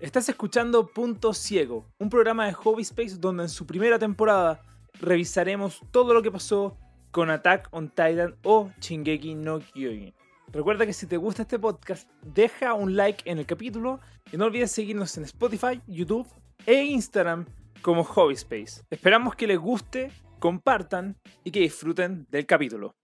Estás escuchando Punto Ciego, un programa de Hobby Space donde en su primera temporada revisaremos todo lo que pasó con Attack on Titan o Shingeki no Kyojin. Recuerda que si te gusta este podcast, deja un like en el capítulo y no olvides seguirnos en Spotify, YouTube e Instagram como Hobby Space. Esperamos que les guste, compartan y que disfruten del capítulo.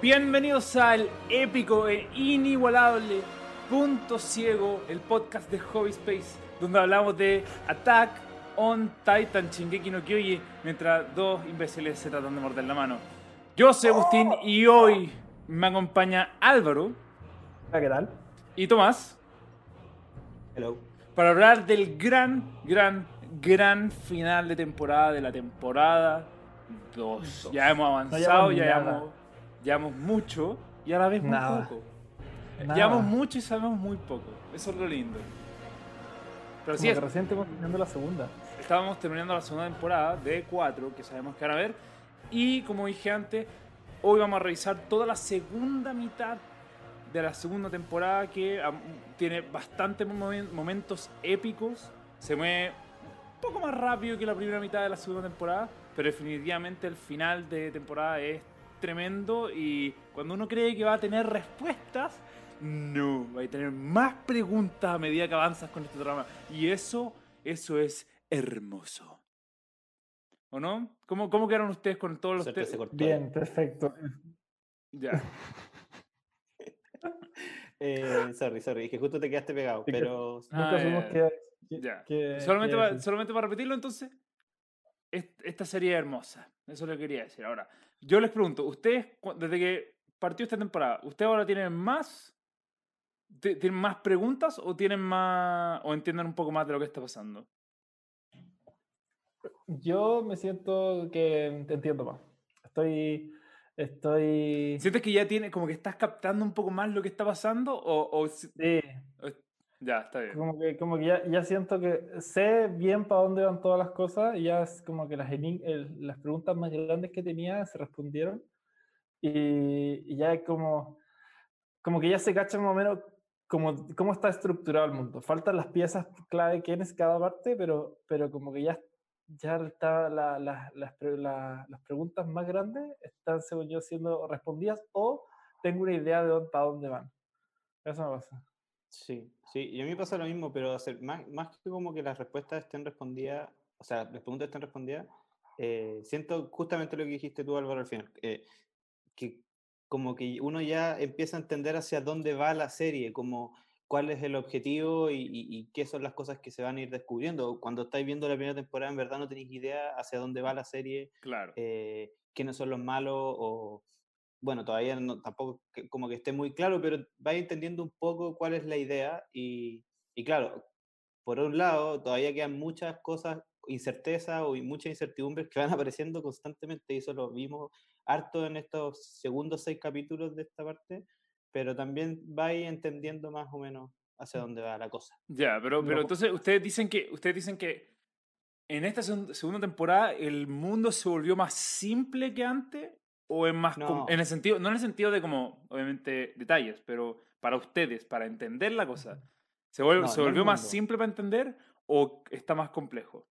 Bienvenidos al épico e inigualable Punto Ciego, el podcast de Hobby Space, donde hablamos de Attack on Titan Shingeki no Kyoji, mientras dos imbéciles se tratan de morder la mano. Yo soy Agustín y hoy me acompaña Álvaro Hola, ¿qué tal? y Tomás Hello. para hablar del gran, gran, gran final de temporada de la temporada 2. Ya hemos avanzado, ya nada. Llevamos, mucho y a la vez muy Nada. poco. Nada. Llevamos mucho y sabemos muy poco. Eso es lo lindo. Pero Como sí, que recién estamos terminando la segunda. estábamos terminando la segunda temporada de 4, que sabemos que van a ver. Y como dije antes, hoy vamos a revisar toda la segunda mitad de la segunda temporada que tiene bastantes momen- momentos épicos. Se mueve un poco más rápido que la primera mitad de la segunda temporada, pero definitivamente el final de temporada es tremendo y cuando uno cree que va a tener respuestas, no, va a tener más preguntas a medida que avanzas con este drama. Y eso, eso es hermoso. ¿O no? ¿Cómo, cómo quedaron ustedes con todos los... Suerte te- se cortó. Bien, perfecto. Ya. Eh, sorry, sorry, es que justo te quedaste pegado, Sí, pero Ah, Nunca Ya. qué- solamente, para, decir. solamente para repetirlo entonces, est- esta serie es hermosa. Eso es lo que quería decir. Ahora, yo les pregunto, ustedes, desde que partió esta temporada, ¿ustedes ahora tienen más... ti- ¿Tienen más preguntas o tienen más... o entienden un poco más de lo que está pasando? Yo me siento que entiendo más. Estoy. Estoy. ¿Sientes que ya tiene, como que estás captando un poco más lo que está pasando? O, o Sí, ya, está bien. como que, como que ya, ya siento que sé bien para dónde van todas las cosas y ya es como que las, el- las preguntas más grandes que tenía se respondieron y, y ya como, como que ya se cacha más o menos como, cómo está estructurado el mundo. Faltan las piezas clave que es cada parte, pero, pero como que ya, ya está la- la- las, la- las preguntas más grandes están, según yo, siendo respondidas o tengo una idea de dónde, para dónde van. Eso me pasa. Sí, sí, y a mí pasa lo mismo, pero hacer, más, más que como que las respuestas estén respondidas, o sea, las preguntas estén respondidas, eh, siento justamente lo que dijiste tú, Álvaro, al final, eh, que como que uno ya empieza a entender hacia dónde va la serie, como cuál es el objetivo y, y- y qué son las cosas que se van a ir descubriendo. Cuando estáis viendo la primera temporada, en verdad no tenéis idea hacia dónde va la serie, Claro. eh, quiénes son los malos o bueno, todavía no, tampoco que- como que esté muy claro, pero vais entendiendo un poco cuál es la idea y, y claro, por un lado todavía quedan muchas cosas, incertezas o muchas incertidumbres que van apareciendo constantemente y eso lo vimos harto en estos segundos seis capítulos de esta parte, pero también vais entendiendo más o menos hacia dónde va la cosa. Ya, pero, pero entonces ustedes dicen que ustedes dicen que en esta segun- segunda temporada el mundo se volvió más simple que antes o es más No. en el sentido no en el sentido de como obviamente detalles, pero para ustedes para entender la cosa se vuelve, No, se no volvió más mundo. simple para entender o está más complejo.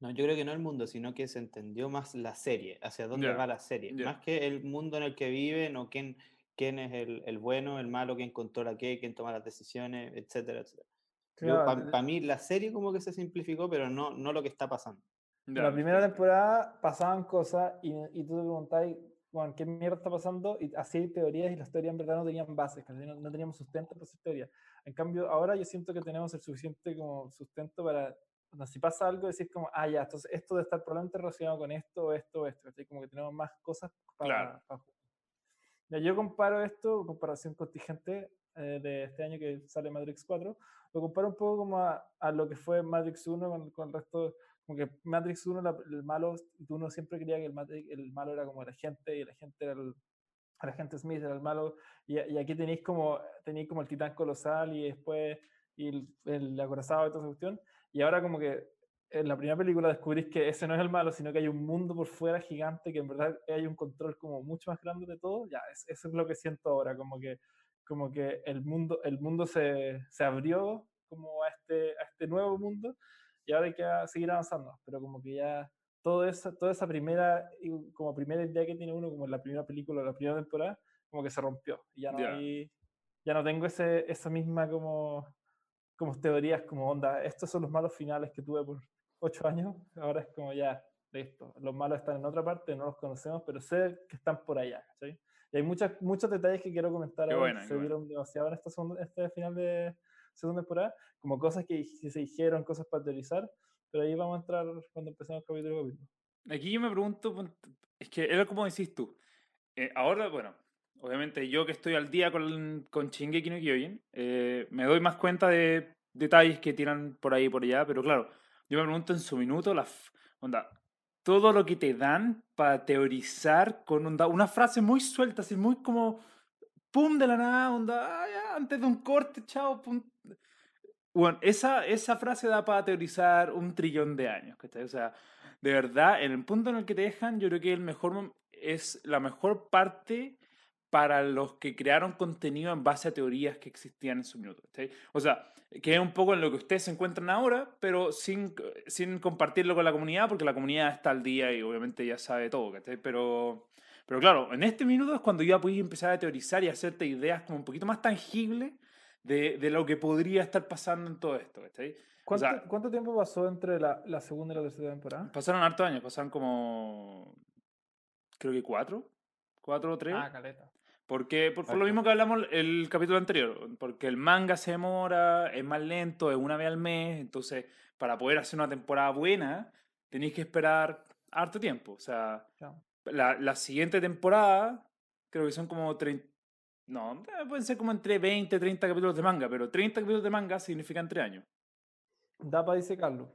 No, yo creo que no el mundo, sino que se entendió más la serie, hacia dónde Ya, va la serie. ya. Más que el mundo en el que viven o quién, quién es el, el bueno, el malo, quién controla qué, quién toma las decisiones, etcétera, etcétera. Claro, Para mí la serie como que se simplificó, pero no, no lo que está pasando. Ya, la primera temporada pasaban cosas y, y tú te preguntabas, Juan, ¿qué mierda está pasando? Y así teorías y las teorías en verdad no tenían bases, no, no teníamos sustento para esas teorías. En cambio, ahora yo siento que tenemos el suficiente como sustento para, cuando si pasa algo, decir como, ah, ya, entonces esto debe estar probablemente relacionado con esto, esto, esto, ¿cachai? Como que tenemos más cosas para... Claro. para. Ya, yo comparo esto, comparación contingente eh, de este año que sale Matrix 4, lo comparo un poco como a, a lo que fue Matrix 1 con, con el resto, como que Matrix 1, la- el malo, uno siempre creía que el, Matrix- el malo era como la gente y la gente era el, el agente Smith era el malo, y, y aquí tenéis como, tenéis como el titán colosal y después y el, el acorazado y toda esa cuestión, y ahora como que en la primera película descubrís que ese no es el malo, sino que hay un mundo por fuera gigante, que en verdad hay un control como mucho más grande de todo, ya, es, eso es lo que siento ahora, como que, como que el mundo, el mundo se, se abrió como a este, a este nuevo mundo y ahora hay que seguir avanzando, pero como que ya todo esa, toda esa primera, como primera idea que tiene uno, como en la primera película, la primera temporada, como que se rompió, y ya no hay, ya no tengo ese, esa misma como, como teorías como onda, estos son los malos finales que tuve por, ocho años, ahora es como ya, listo, los malos están en otra parte, no los conocemos, pero sé que están por allá, ¿sí? Y hay muchas, muchos detalles que quiero comentar, ahora, se vieron demasiado en esta este final de segunda temporada, como cosas que, se dijeron, cosas para teorizar, pero ahí vamos a entrar cuando empecemos capítulo. capítulo. Aquí yo me pregunto, es que era como decís tú, eh, ahora, bueno, obviamente yo que estoy al día con, con Shingeki no Kyojin, eh, me doy más cuenta de detalles que tiran por ahí y por allá, pero claro, yo me pregunto en su minuto, la onda, todo lo que te dan para teorizar con onda, una frase muy suelta, así muy como pum de la nada, onda, ah, antes de un corte, chao, pum. Bueno, esa, esa frase da para teorizar un trillón de años, ¿cachai? O sea, de verdad, en el punto en el que te dejan, yo creo que el mejor es la mejor parte para los que crearon contenido en base a teorías que existían en su minuto. O sea, que es un poco en lo que ustedes se encuentran ahora, pero sin, sin compartirlo con la comunidad, porque la comunidad está al día y obviamente ya sabe todo. Pero, pero claro, en este minuto es cuando ya puedes empezar a teorizar y hacerte ideas como un poquito más tangibles de, de lo que podría estar pasando en todo esto. ¿Cuánto, ¿Cuánto, tiempo pasó entre la, la, segunda y la tercera temporada? Pasaron hartos años, pasaron como. Creo que cuatro. Cuatro o tres. Ah, caleta. Porque, por, lo mismo que hablamos el capítulo anterior, porque el manga se demora, es más lento, es una vez al mes, entonces para poder hacer una temporada buena tenéis que esperar harto tiempo. O sea, la, la, siguiente temporada creo que son como 30, no, pueden ser como entre 20 y 30 capítulos de manga, pero 30 capítulos de manga significan 3 años. Da para Carlos.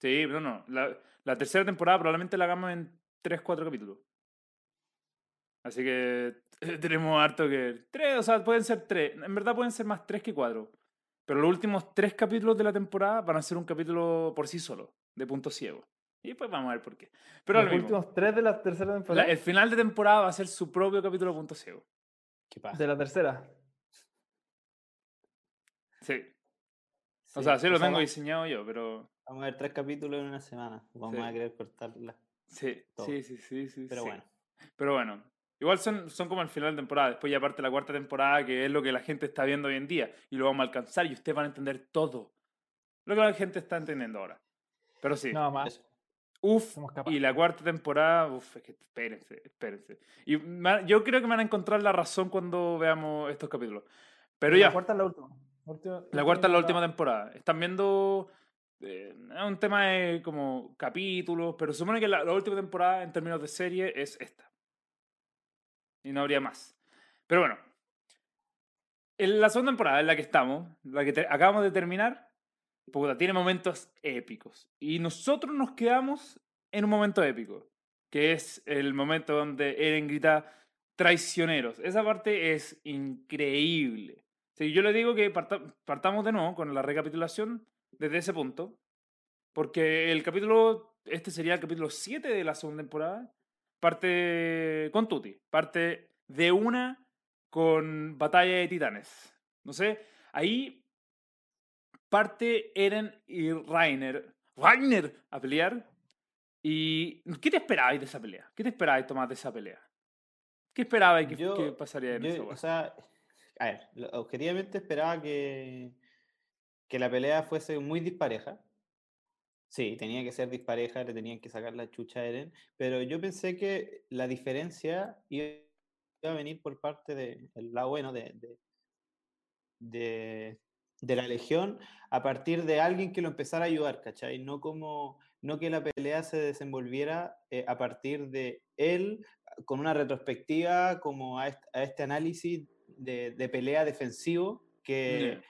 Sí, pero no, la, la tercera temporada probablemente la hagamos en 3, 4 capítulos. Así que tenemos harto que. Tres, o sea, pueden ser tres. En verdad pueden ser más tres que cuatro. Pero los últimos tres capítulos de la temporada van a ser un capítulo por sí solo, de punto ciego. Y pues vamos a ver por qué. Pero los últimos tres de la tercera temporada. el final de temporada va a ser su propio capítulo punto ciego. ¿Qué pasa? De la tercera. Sí. o sea, sí lo tengo diseñado yo, pero. Vamos a ver tres capítulos en una semana. Vamos a querer cortarla. Sí, sí, sí, sí, sí. Pero bueno. Pero bueno, Igual son, son como el final de temporada, después ya parte la cuarta temporada, que es lo que la gente está viendo hoy en día, y lo vamos a alcanzar y ustedes van a entender todo. Lo que la gente está entendiendo ahora. Pero sí. No, más. Uf, y la cuarta temporada, uf, es que espérense, espérense. Y yo creo que me van a encontrar la razón cuando veamos estos capítulos. Pero ya. La cuarta es la última. la cuarta es la última temporada. Están viendo eh, un tema de como capítulos, pero se supone que la, última temporada en términos de serie es esta y no habría más. Pero bueno, en la segunda temporada en la que estamos, la que acabamos de terminar, tiene momentos épicos. Y nosotros nos quedamos en un momento épico, que es el momento donde Eren grita traicioneros. Esa parte es increíble. Si yo le digo que partamos de nuevo con la recapitulación desde ese punto, porque el capítulo, este sería el capítulo 7 de la segunda temporada, parte con Tuti, parte de una con Batalla de Titanes. No sé, ahí parte Eren y Rainer, Rainer a pelear. ¿Y qué te esperabais de esa pelea? ¿Qué te esperabais, Tomás, de esa pelea? ¿Qué esperabais que, pasaría en eso? O sea, a ver, objetivamente esperaba que, que la pelea fuese muy dispareja. Sí, tenía que ser dispareja, le tenían que sacar la chucha a Eren, pero yo pensé que la diferencia iba a venir por parte del lado bueno de, de, de, la Legión a partir de alguien que lo empezara a ayudar, ¿cachai? No como, no que la pelea se desenvolviera eh, a partir de él con una retrospectiva como a este, análisis de, de pelea defensivo que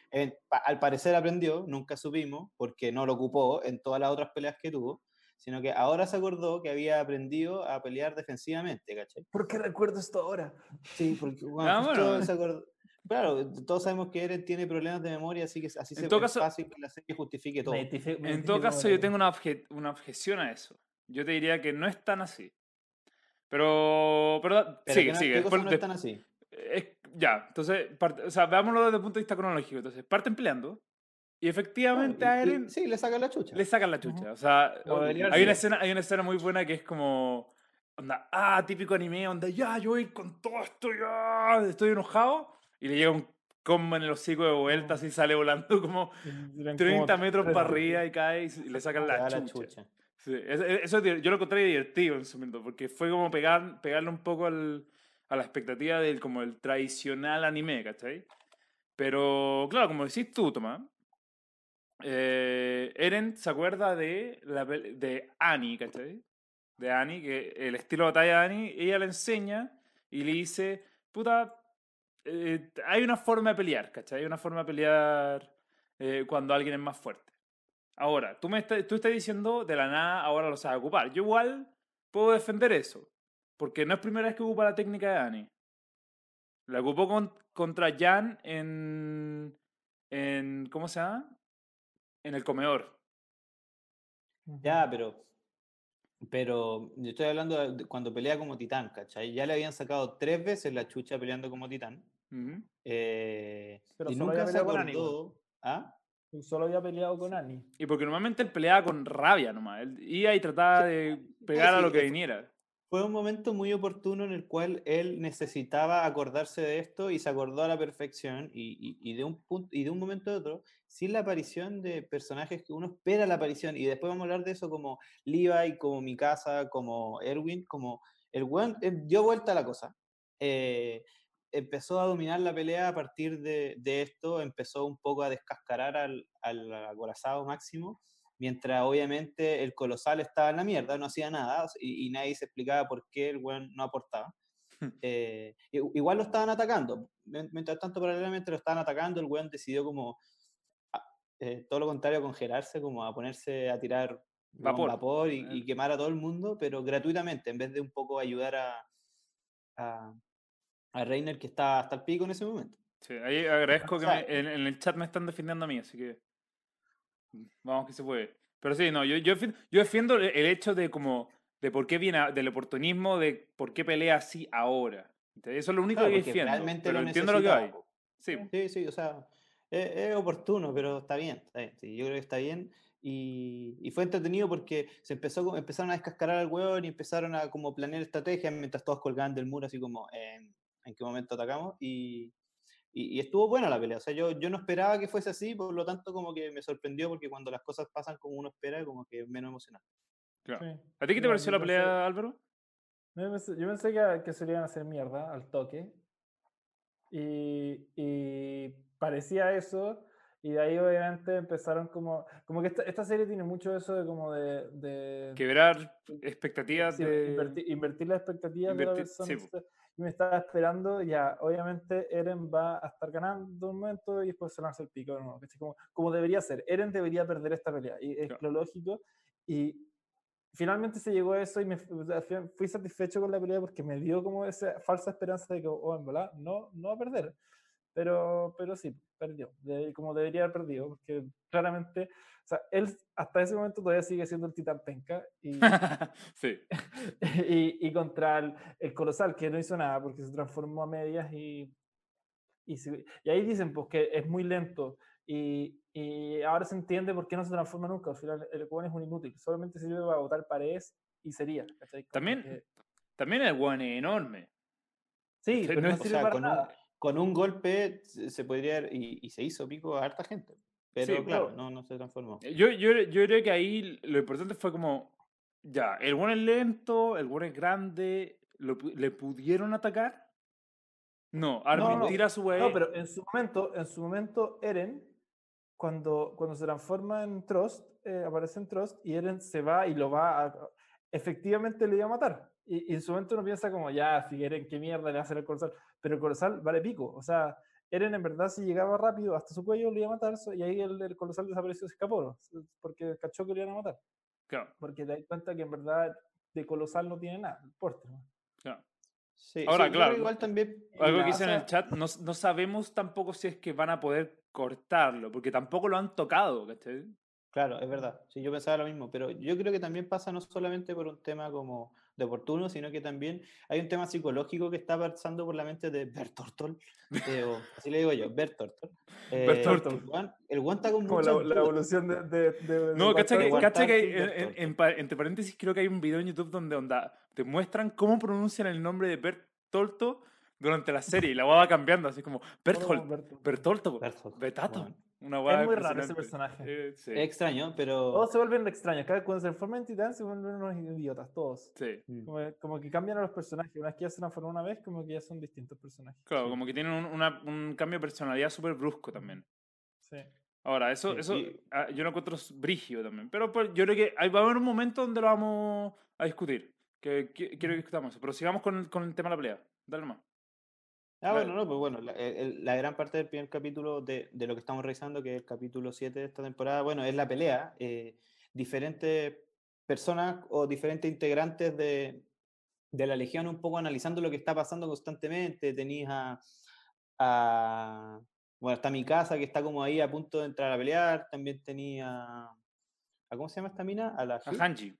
al parecer aprendió, nunca supimos, porque no lo ocupó en todas las otras peleas que tuvo, sino que ahora se acordó que había aprendido a pelear defensivamente, ¿cachai? ¿Por qué recuerdo esto ahora? Sí, porque ah, bueno, se acordó, Claro, todos sabemos que Eren tiene problemas de memoria, así que así En se es caso- fácil que la serie justifique todo. Me me En todo caso, yo tengo una, obje- una objeción a eso. Yo te diría que no es tan así. Pero, pero, Pero sigue, no- sigue. ¿qué cosas Después no de- están así? es- ya, entonces, parte- o sea, veámoslo desde el punto de vista cronológico. Entonces, parten peleando y efectivamente Claro, a Eren sí, le sacan la chucha. le sacan la chucha. O sea, Como debería hay una, escena, hay una escena muy buena que es como, onda, ah, típico anime, onda, ya, yo voy con todo esto, ya, estoy enojado. Y le llega un combo en el hocico de vuelta, así sale volando como Eran como 30 metros para arriba y cae y, le sacan la chucha. la chucha. Sí, es- eso yo lo encontré divertido en su momento, porque fue como pegar, pegarle un poco al- a la expectativa del como el tradicional anime, ¿cachai? Pero, claro, como decís tú, Tomás, eh, Eren se acuerda de, la, de Annie, ¿cachai? De Annie, que el estilo de batalla de Annie, ella le enseña y le dice, puta, eh, hay una forma de pelear, ¿cachai? Hay una forma de pelear eh, cuando alguien es más fuerte. Ahora, tú, me estás, tú estás diciendo de la nada ahora lo sabes ocupar. Yo igual puedo defender eso, porque no es primera vez que ocupa la técnica de Annie. La ocupó con- contra Jan en, en. ¿Cómo se llama? En el comedor. Ya, pero. Pero yo estoy hablando de cuando pelea como titán, ¿cachai? Ya le habían sacado tres veces la chucha peleando como titán. Ujú. eh, Pero y solo nunca había se peleado con Annie, acordó. ¿Ah? Solo había peleado con Annie. Y porque normalmente él peleaba con rabia nomás. Él iba y trataba de pegar a sí, lo que viniera. Fue un momento muy oportuno en el cual él necesitaba acordarse de esto y se acordó a la perfección y, y- y de, un punto, y de un momento a otro, sin la aparición de personajes que uno espera la aparición. Y después vamos a hablar de eso como Levi, como Mikasa, como Erwin, como el weón eh, dio vuelta a la cosa. Eh, empezó a dominar la pelea a partir de, de esto, empezó un poco a descascarar al, al acorazado máximo mientras obviamente el colosal estaba en la mierda, no hacía nada y, y nadie se explicaba por qué el weón no aportaba. Eh, i- igual lo estaban atacando, mien- mientras tanto paralelamente lo estaban atacando, el weón decidió como a- eh, todo lo contrario, congelarse, como a ponerse a tirar Vapor. vapor y, Eh. y quemar a todo el mundo, pero gratuitamente, en vez de un poco ayudar a, a, a Reiner que está hasta el pico en ese momento. Sí, ahí agradezco que me- en, en el chat me están defendiendo a mí, así que vamos que se puede. Pero sí, no, yo, yo, defiendo, yo defiendo el hecho de como de por qué viene, del oportunismo, de por qué pelea así ahora. ¿Entendés? Eso es lo único Claro, que defiendo. realmente Pero lo entiendo lo que hay. Sí, Sí, sí, o sea, es, es oportuno, pero está bien, está bien, sí, yo creo que está bien. Y, y fue entretenido porque se empezó, empezaron a descascarar al hueón y empezaron a como planear estrategias mientras todos colgaban del muro, así como "Em, en qué momento atacamos. Y, y, y estuvo buena la pelea. O sea, yo, yo no esperaba que fuese así, por lo tanto, como que me sorprendió porque cuando las cosas pasan como uno espera, como que es menos emocionante. claro. Sí. ¿A ti qué te pareció yo la pensé- pelea, Álvaro? Yo pensé, yo pensé que, que se le iban a hacer mierda al toque. Y, y parecía eso. Y de ahí obviamente empezaron como... Como que esta, esta serie tiene mucho eso de como de... de Quebrar expectativas sí, de... invertir, invertir las expectativas de la Invertir- persona. sí, me estaba esperando, ya, obviamente Eren va a estar ganando un momento y después se lanza el pico. ¿cachai? Como, como debería ser. Eren debería perder esta pelea. Y es Claro. lo lógico. Y finalmente se llegó a eso y me fui satisfecho con la pelea porque me dio como esa falsa esperanza de que, oh, en verdad, no, no va a perder. Pero, pero sí, perdió, de- como debería haber perdido, porque claramente, o sea, él hasta ese momento todavía sigue siendo el titán penca y, sí. y, y contra el, el colosal, que no hizo nada porque se transformó a medias y, y, se- y ahí dicen pues que es muy lento y, y ahora se entiende por qué no se transforma nunca, al final el weón es un inútil, solamente sirve para botar paredes y sería. También- que- También el one es enorme. sí, no pero no es- O sirve sea, para con un, nada. Con un golpe se podría, y, y se hizo pico a harta gente. Pero Sí, claro, no, no se transformó. Yo, yo, yo creo que ahí lo importante fue como, ya, el bueno es lento, el bueno es grande, lo ¿le pudieron atacar? No, Armin no, tira su wey. No, pero en su momento, en su momento, Eren, cuando, cuando se transforma en Trost, eh, aparece en Trost y Eren se va y lo va a. Efectivamente le iba a matar. Y, y en su momento uno piensa como, ya, si Eren, qué mierda le hacer el Colosal. Pero el Colosal vale pico. O sea, Eren en verdad si llegaba rápido hasta su cuello lo iba a matar y ahí el, el Colosal desapareció, se escapó. ¿no? Porque cachó que lo iban a matar. Claro, Porque te das cuenta que en verdad de Colosal no tiene nada, el porte. ¿no? claro. Sí, Ahora, sí, claro, igual también Algo que dice en el chat, no, no sabemos tampoco si es que van a poder cortarlo, porque tampoco lo han tocado, ¿cachai? Claro, es verdad. Sí, yo pensaba lo mismo, pero yo creo que también pasa no solamente por un tema como de oportuno, sino que también hay un tema psicológico que está pasando por la mente de Bertortol, eh, o así le digo yo, Bertortol. Eh, Bertortol. el guan- El guan está con Como muchas la, evolución de. de, de- No, cacha que, cacha que hay- White. en- en- en pa- entre paréntesis creo que hay un video en YouTube donde onda, te muestran cómo pronuncian el nombre de Bertolto durante la serie y la va cambiando, así como Berthold, Bertolt. Bertolto, Bertolt, Betato. bueno. Una Es muy raro ese personaje. Eh, sí, Es extraño, pero... Todos se vuelven extraños. Cada cuando se transforman en titán se vuelven unos idiotas, todos. sí. Mm. Como, como que cambian a los personajes. Una vez que ya se transforman una vez, como que ya son distintos personajes. Claro, Sí. como que tienen un, una- un cambio de personalidad súper brusco también. Sí. Ahora, eso, Sí, eso y- ah, yo lo encuentro brígido también. Pero pues, yo creo que ahí va a haber un momento donde lo vamos a discutir. Que, que- quiero que discutamos eso. Pero sigamos con con el tema de la pelea. Dale más. Ah, bueno, no, pues bueno, la, el- la gran parte del primer capítulo de, de lo que estamos revisando, que es el capítulo 7 de esta temporada, bueno, es la pelea. eh, diferentes personas o diferentes integrantes de, de la Legión un poco analizando lo que está pasando constantemente. Tenías a, a- Bueno, está mi casa que está como ahí a punto de entrar a pelear. También tenía... ¿a ¿Cómo se llama esta mina? A la A Hanji.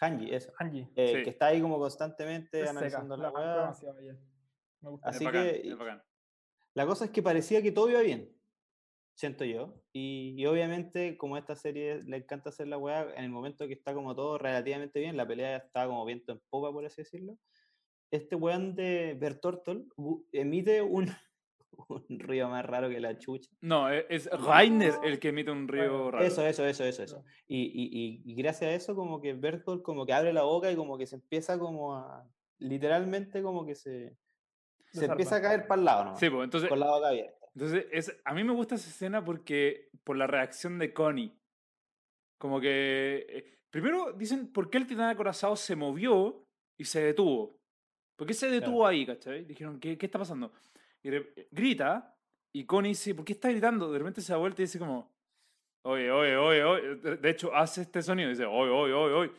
Hanji, eso. Hanji. eh, Sí. que está ahí como constantemente Es seca, analizando la Me gusta. Así es bacán, que- es bacán. La cosa es que parecía que todo iba bien, siento yo. Y, y obviamente, como a esta serie le encanta hacer la weá, en el momento que está como todo relativamente bien, la pelea está como viento en popa, por así decirlo. Este weón de Bertortol emite un, un ruido más raro que la chucha. No, e- es Rainer el que emite un río raro. Eso, eso, eso, eso, eso. Y, y- y gracias a eso, como que Bertolt como que abre la boca y como que se empieza como a. Literalmente, como que se. Se Desarma. empieza a caer para el lado, ¿no? Sí, pues entonces, Con la boca abierta. entonces es, a mí me gusta esa escena porque por la reacción de Connie. Como que. eh, primero dicen por qué el titán acorazado se movió y se detuvo. ¿Por qué se detuvo ahí, cachai? Dijeron, ¿qué, qué está pasando? Y de- grita y Connie dice, ¿por qué está gritando? De repente se da vuelta y dice como, oye, oye, oye, oye. De- hecho, hace este sonido, dice, oye, oye, oye, oye.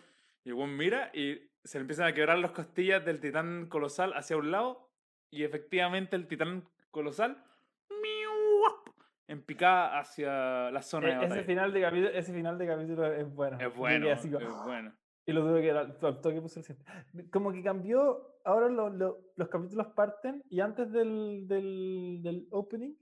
Y el mira y se le empiezan a quebrar las costillas del titán colosal hacia un lado y efectivamente el titán colosal en picada hacia la zona de E- batalla. ese, final de capítulo, ese final de capítulo es bueno. Es bueno, así como- es bueno. Y lo tuve que al toque puse el siguiente. Como que cambió, ahora lo- lo- los capítulos parten y antes del, del, del opening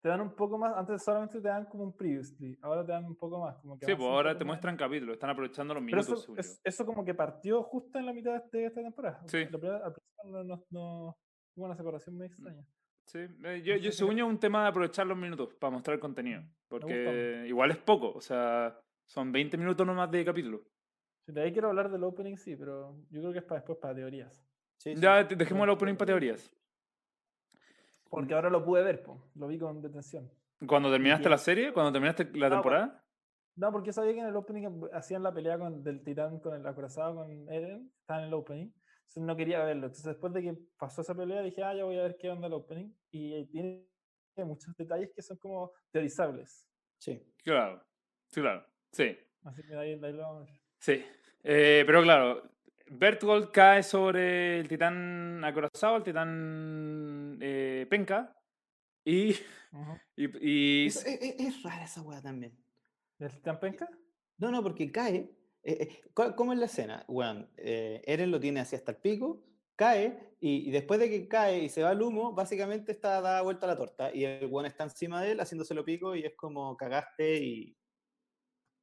te dan un poco más, antes solamente te dan como un previously, ahora te dan un poco más. Como que Sí, pues ahora te muestran capítulos, están aprovechando los minutos. eso, es- eso como que partió justo en la mitad de esta temporada. Sí. La primera- no, no- hubo una separación muy extraña. Sí, eh, yo, yo según yo es un tema de aprovechar los minutos para mostrar contenido. Porque igual es poco, o sea, son 20 minutos nomás de capítulo. Sí, de ahí quiero hablar del opening, sí, pero yo creo que es para después, para teorías. Sí, sí. Ya dejemos el opening para teorías. Porque ahora lo pude ver, po, lo vi con detención. Cuando terminaste la serie, cuando terminaste la temporada, No, porque sabía que en el opening hacían la pelea con, del titán con el acorazado con Eren, estaba en el opening, entonces no quería verlo. Entonces después de que pasó esa pelea dije, ah, ya voy a ver qué onda el opening. Y ahí tiene muchos detalles que son como teorizables. Sí. claro, sí, claro, sí, Así que ahí, ahí lo vamos a ver. sí. Eh, pero claro, Bertgold cae sobre el titán acorazado, el titán eh, penca, y, y, y Eso- es, es- es rara esa weá también. ¿Del titán penca? No, no, porque cae. Eh, eh, ¿cuál- ¿Cómo es la escena? Bueno, eh, Eren lo tiene así hasta el pico, cae, y, y después de que cae y se va el humo, básicamente está dada vuelta la torta. Y el weón está encima de él haciéndoselo pico y es como cagaste y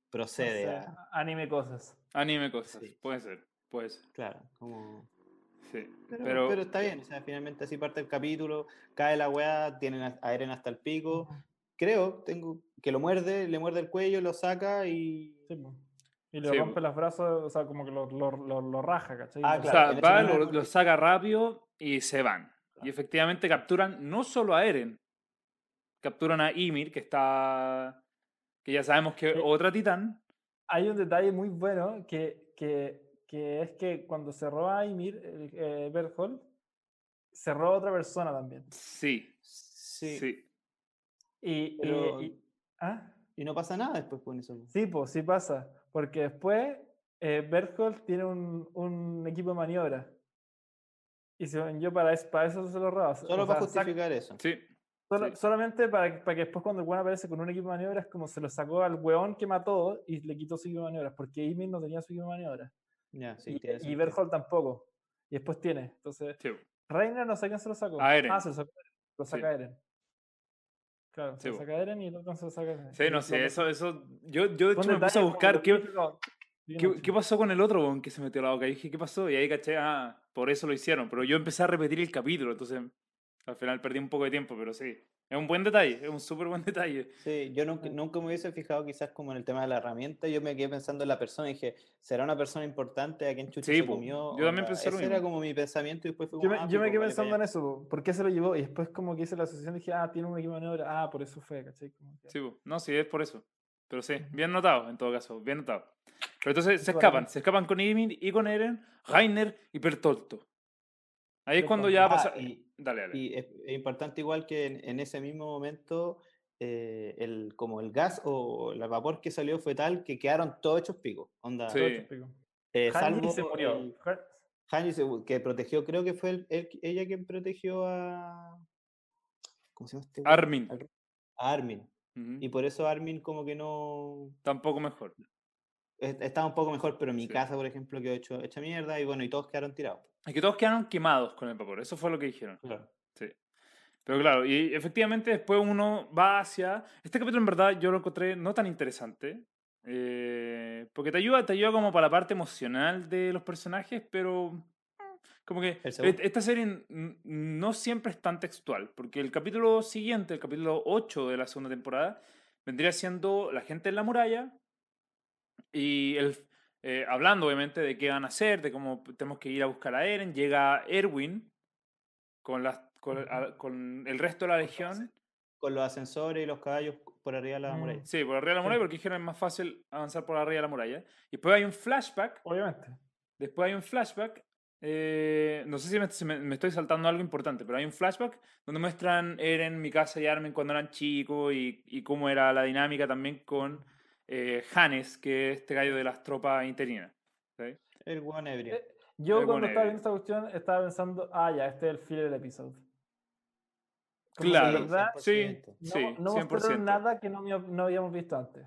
procede sé, a. anime cosas. anime cosas, Sí. puede ser, puede ser, Claro, como. sí. Pero, Pero, pero está bien, o sea, finalmente así parte el capítulo, cae la weá, tienen a Eren hasta el pico. Creo, tengo que lo muerde, le muerde el cuello, lo saca y. Sí. Y le Sí, rompe los brazos, o sea, como que lo, lo, lo, lo raja, ¿cachai? Ah, Lo- O claro, sea, va, lo, lo saca rápido y se van. Y Claro. efectivamente capturan no solo a Eren, capturan a Ymir, que está. que ya sabemos que Sí. otra titán. Hay un detalle muy bueno que, que, que es que cuando se roba a Ymir, el, eh, Berthold, se roba a otra persona también. Sí, Sí. sí. Y, y- ¿ah? Y no pasa nada después con eso. Sí, pues sí pasa. Porque después eh, Berthold tiene un, un equipo de maniobra. Y según yo, para, es- para eso se lo roba. Solo O para sea, justificar eso. Sí. solo- sí. Solamente para, que- para que después cuando el weón aparece con un equipo de maniobras, como se lo sacó al weón que mató y le quitó su equipo de maniobras, porque Ymir no tenía su equipo de maniobras. Ya, sí, y, y. Berthold tampoco. Y después tiene. Entonces, sí. Reiner no sé quién se lo sacó. A Eren. Ah, se lo sacó Eren. Lo Sí. saca Eren. Claro, Sí, se saca Eren y el otro se saca. Sí, no sé, eso, eso. Yo, yo de hecho me puse a buscar qué, qué, qué pasó con el otro weón que se metió a la boca. Y dije, ¿qué pasó? Y ahí caché, ah, por eso lo hicieron. Pero yo empecé a repetir el capítulo, entonces al final perdí un poco de tiempo, pero sí. Es un buen detalle, es un súper buen detalle. Sí, yo nunca, nunca me hubiese fijado quizás como en el tema de la herramienta, yo me quedé pensando en la persona y dije, ¿será una persona importante a quien Chucho Sí, se po, comió? yo también pensé lo Ese era mismo. como mi pensamiento y después fue Yo me, ah, yo me pico, quedé pensando en eso, po, ¿por qué se lo llevó? Y después como que hice la asociación dije, ah, tiene un equipo de maniobra, ah, por eso fue, ¿cachai? Como que- Sí, po. no, sí, es por eso. Pero sí, bien notado en todo caso, bien notado. Pero entonces se escapan, se escapan con Ymir y con Eren, Rainer y Pertolto. Ahí es cuando ya Ah, pasa. y- Dale, dale. Y es, es importante igual que en, en ese mismo momento, eh, el, como el gas o el vapor que salió fue tal que quedaron todos hechos picos. Onda, Sí. esto pico. eh, salvo se murió. el- Han- Hanji se- que protegió, creo que fue el- el- ella quien protegió a... ¿Cómo se llama este? Armin. A Armin. Y por eso Armin como que no... Tampoco mejor. es- Estaba un poco mejor, pero mi Sí. casa, por ejemplo, quedó hecho, hecha mierda y bueno, y todos quedaron tirados. Es que todos quedaron quemados con el vapor, eso fue lo que dijeron. Claro. Sí. Pero claro, y efectivamente después uno va hacia... Este capítulo en verdad yo lo encontré no tan interesante, eh, porque te ayuda, te ayuda como para la parte emocional de los personajes, pero mm, como que et- esta serie no siempre es tan textual, porque el capítulo siguiente, el capítulo 8 de la segunda temporada, vendría siendo la gente en la muralla y el, eh, hablando obviamente de qué van a hacer, de cómo tenemos que ir a buscar a Eren, llega Erwin con, las, con, a- con el resto de la legión. Con los ascensores y los caballos por arriba de la Mm. muralla. Sí, por arriba de la Sí. muralla, porque dijeron es más fácil avanzar por arriba de la muralla. Y después hay un flashback. Obviamente. Después hay un flashback. eh, no sé si, me, si me- me estoy saltando algo importante, pero hay un flashback donde muestran Eren, Mikasa y Armin cuando eran chicos y, y cómo era la dinámica también con eh, Hannes, que es este gallo de las tropas interinas. ¿sí? El hueón ebrio. Eh, Yo Es cuando estaba viendo esta cuestión estaba pensando, ah, ya, este es el filler del episodio. Como Claro. de verdad, Sí, 100%. no, sí, no 100%. mostraron nada que no, no habíamos visto antes.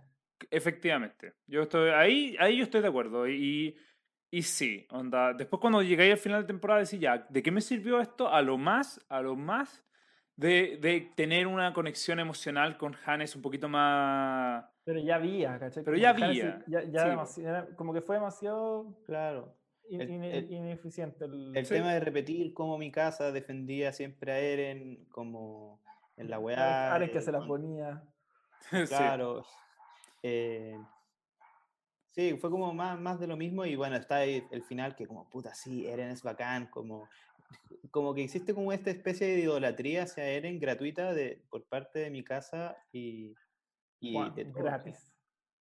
Efectivamente. Yo estoy ahí, ahí yo estoy de acuerdo. Y, y sí, onda. Después cuando llegué al final de temporada decía ya, ¿de qué me sirvió esto? A lo más, a lo más de, de tener una conexión emocional con Hannes un poquito más. Pero ya había, ¿cachai? Pero ya había, Ya, ya sí, demasi- era- como que fue demasiado Claro. in- El- in- el- ineficiente. El, El Sí. tema de repetir cómo mi casa defendía siempre a Eren, como en la weá. Aren que eh, se la ponía. Sí. Claro. eh, sí, fue como más, más de lo mismo y bueno, está ahí el final que como, puta, sí, Eren es bacán, como, como que existe como esta especie de idolatría hacia Eren gratuita de, por parte de mi casa y, y Juan, de todos, gratis.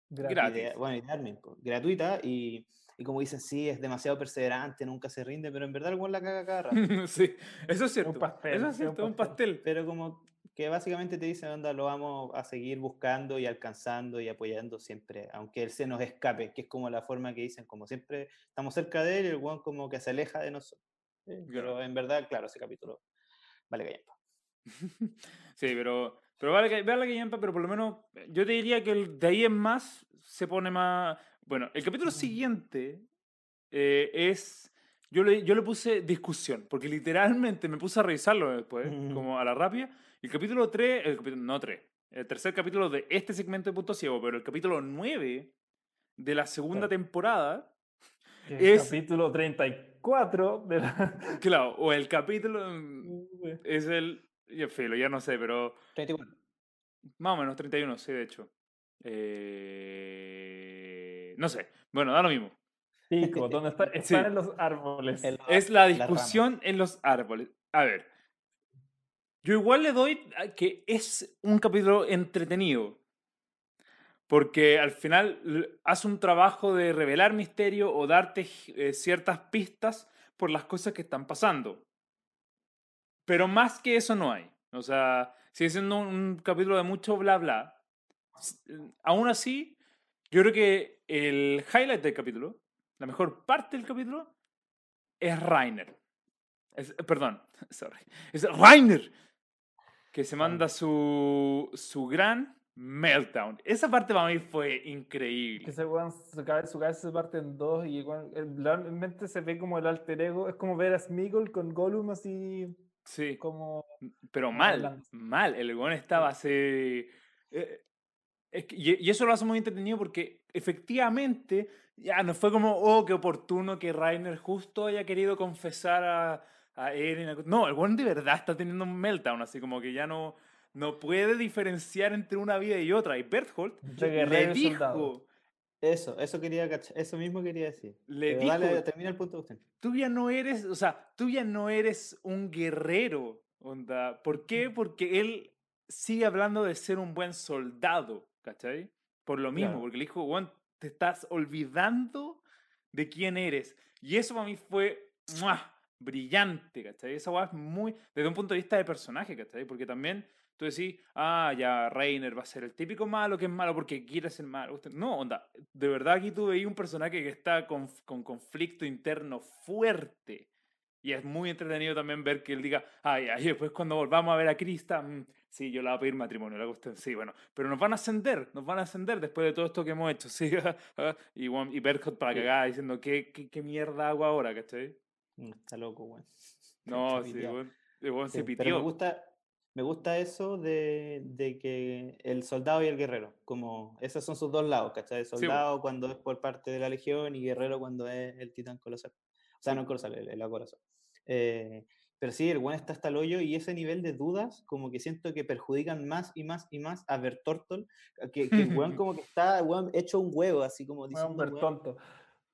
Gratis. Y de- bueno, y de Armin, gratuita y, y como dicen, sí, es demasiado perseverante, nunca se rinde, pero en verdad el la caga cada rato. sí, eso es cierto. pastel, eso es cierto, un un pastel. Pero como que básicamente te dicen, onda, lo vamos a seguir buscando y alcanzando y apoyando siempre, aunque él se nos escape, que es como la forma que dicen, como siempre estamos cerca de él y el weón como que se aleja de nosotros. Eh, Pero en verdad, claro, ese capítulo vale callampa. Sí, pero, pero vale que, vale que pero por lo menos eh, yo te diría que el, de ahí en más se pone más... Bueno, el capítulo siguiente eh, es... Yo le, yo le puse discusión, porque literalmente me puse a revisarlo después, como a la rápida. El capítulo 3, el capítulo, no 3, el tercer capítulo de este segmento de Punto Ciego, pero el capítulo 9 de la segunda Claro. temporada, el es- capítulo 34 de la... claro, o el capítulo mm, es el... Ya, filo, ya no sé, pero 34. Más o menos, 31, sí, de hecho. Eh, No sé. Bueno, da lo mismo. Pico, donde está, Sí. están en los árboles. El- Es la discusión en los árboles. A ver. Yo igual le doy a que es un capítulo entretenido. Porque al final hace un trabajo de revelar misterio o darte eh, ciertas pistas por las cosas que están pasando. Pero más que eso no hay. O sea, sigue siendo un capítulo de mucho bla bla. Eh, Aún así, yo creo que el highlight del capítulo, la mejor parte del capítulo, es Rainer. Es- perdón, sorry. Es Reiner. Que se manda su, su gran meltdown. Esa parte para mí fue Que increíble. ese weón, su cabeza, se parte en dos y realmente se ve como el alter ego. Es como ver a Smeagol con Gollum así Sí, como... pero mal, hablando. mal. El weón estaba así. eh, es que- y, y eso lo hace muy entretenido porque efectivamente ya no fue como, oh, qué oportuno que Rainer justo haya querido confesar a, a Eren. No, el weón de verdad está teniendo un meltdown, así como que ya no, no puede diferenciar entre una vida y otra. Y Berthold le soldado. Eso, eso quería eso mismo quería decir. Le dijo- termina el punto de usted. tú ya no eres, o sea, tú ya no eres un guerrero, onda. ¿Por qué? Porque él sigue hablando de ser un buen soldado, ¿cachai? Por lo mismo, Claro. porque le dijo, Juan, te estás olvidando de quién eres. Y eso para mí fue ¡mua! brillante, ¿cachai? Esa weá es muy, desde un punto de vista de personaje, ¿cachai? Porque también tú decís, ah, ya, Reiner va a ser el típico malo que es malo porque quiere ser malo. No, onda, de verdad aquí tú veis un personaje que está con, con conflicto interno fuerte. Y es muy entretenido también ver que él diga, ay, ay, después cuando volvamos a ver a Krista, mm, sí, yo la voy a pedir matrimonio, la cuestión, sí, bueno, pero nos van a ascender, nos van a ascender después de todo esto que hemos hecho, sí, y, Juan- y Berkot para cagar diciendo, ¿qué, qué, qué mierda hago ahora, cachai? Mm, Está loco, weón. No, sí, weón, se Sí, pero me pitió. gusta, me gusta eso de, de que el soldado y el guerrero, como esos son sus dos lados, ¿cachai? po. Soldado cuando es por parte de la legión y guerrero cuando es el titán colosal. O sea, no el colosal, el, el acorazado. Eh, pero sí, el weón está hasta el hoyo y ese nivel de dudas como que siento que perjudican más y más y más a Bertortol, que, que el como que está weón, hecho un huevo, así como diciendo, tonto.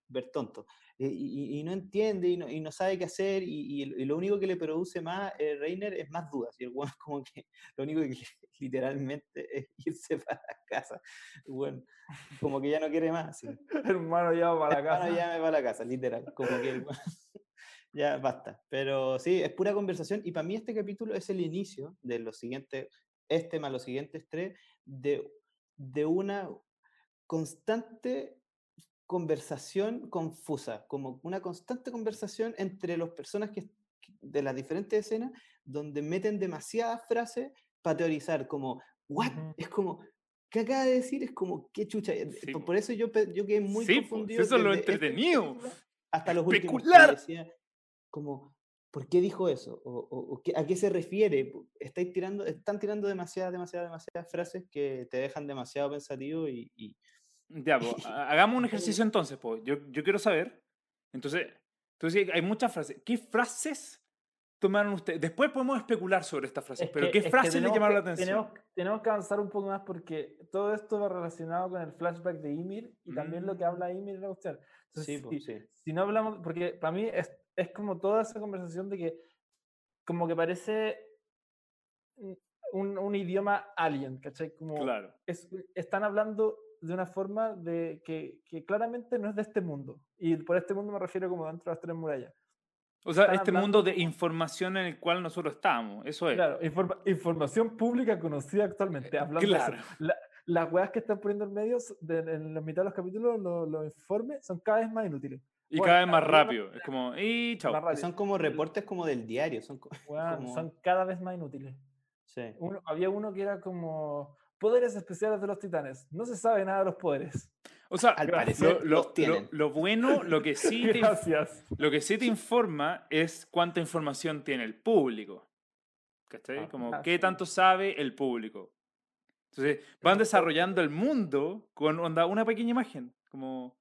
Ver tonto. Eh, Y, y- no entiende y no, y no sabe qué hacer y, y lo único que le produce más eh, Reiner es más dudas. Y el weón como que lo único que literalmente es irse para casa. Bueno, como que ya no quiere más. así. Hermano, ya para la Hermano, casa. ya me va a la casa, literal. Como que ya basta. Pero sí, es pura conversación y para mí este capítulo es el inicio de los siguientes, este más los siguientes tres, de, de una constante conversación confusa, como una constante conversación entre las personas que, de las diferentes escenas, donde meten demasiadas frases para teorizar, como, ¿what? Ujú. Es como, ¿qué acaba de decir? Es como, ¿qué chucha? Eh, Sí, por, po. por eso yo, yo quedé muy Sí, confundido. eso es lo este entretenido. Hasta los últimos. Especular. decía, como, ¿por qué dijo eso? ¿O, o- a qué se refiere? Estáis tirando, están tirando demasiadas, demasiadas, demasiadas frases que te dejan demasiado pensativo y, y- Ya, pues, ha- hagamos un ejercicio entonces, pues. Yo, yo quiero saber. Entonces, entonces, hay muchas frases. ¿Qué frases tomaron ustedes? Después podemos especular sobre estas frases, Es pero que- ¿qué frases le llamaron la atención? Tenemos, tenemos que avanzar un poco más porque todo esto va relacionado con el flashback de Ymir y también lo que habla Ymir en la cuestión. Entonces, sí, po, si, sí. si no hablamos, porque para mí es, es como toda esa conversación de que como que parece un, un- un idioma alien, ¿cachai? Como Claro. es- están hablando de una forma de que, que claramente no es de este mundo. Y por este mundo me refiero como dentro de las tres murallas. O sea, están este hablando mundo de información en el cual nosotros estamos. Eso es. Claro, informa- información pública conocida actualmente. Hablando de eso. Claro. La- las weas que están poniendo en medios de- en la mitad de los capítulos, los, los informes, son cada vez más inútiles. Y Bueno, cada vez más rápido. Es como, y chao. Más son como reportes como del diario. Son, como- Son cada vez más inútiles. sí. Uno- había uno que era como poderes especiales de los titanes. No se sabe nada de los poderes. O sea, Al lo- parecer lo, los lo- tienen. lo bueno, lo que sí te, lo que sí te informa es cuánta información tiene el público. ¿Cachai? Ah, Como ah, qué sí. tanto sabe el público. Entonces, van desarrollando el mundo con onda, una pequeña imagen. Como,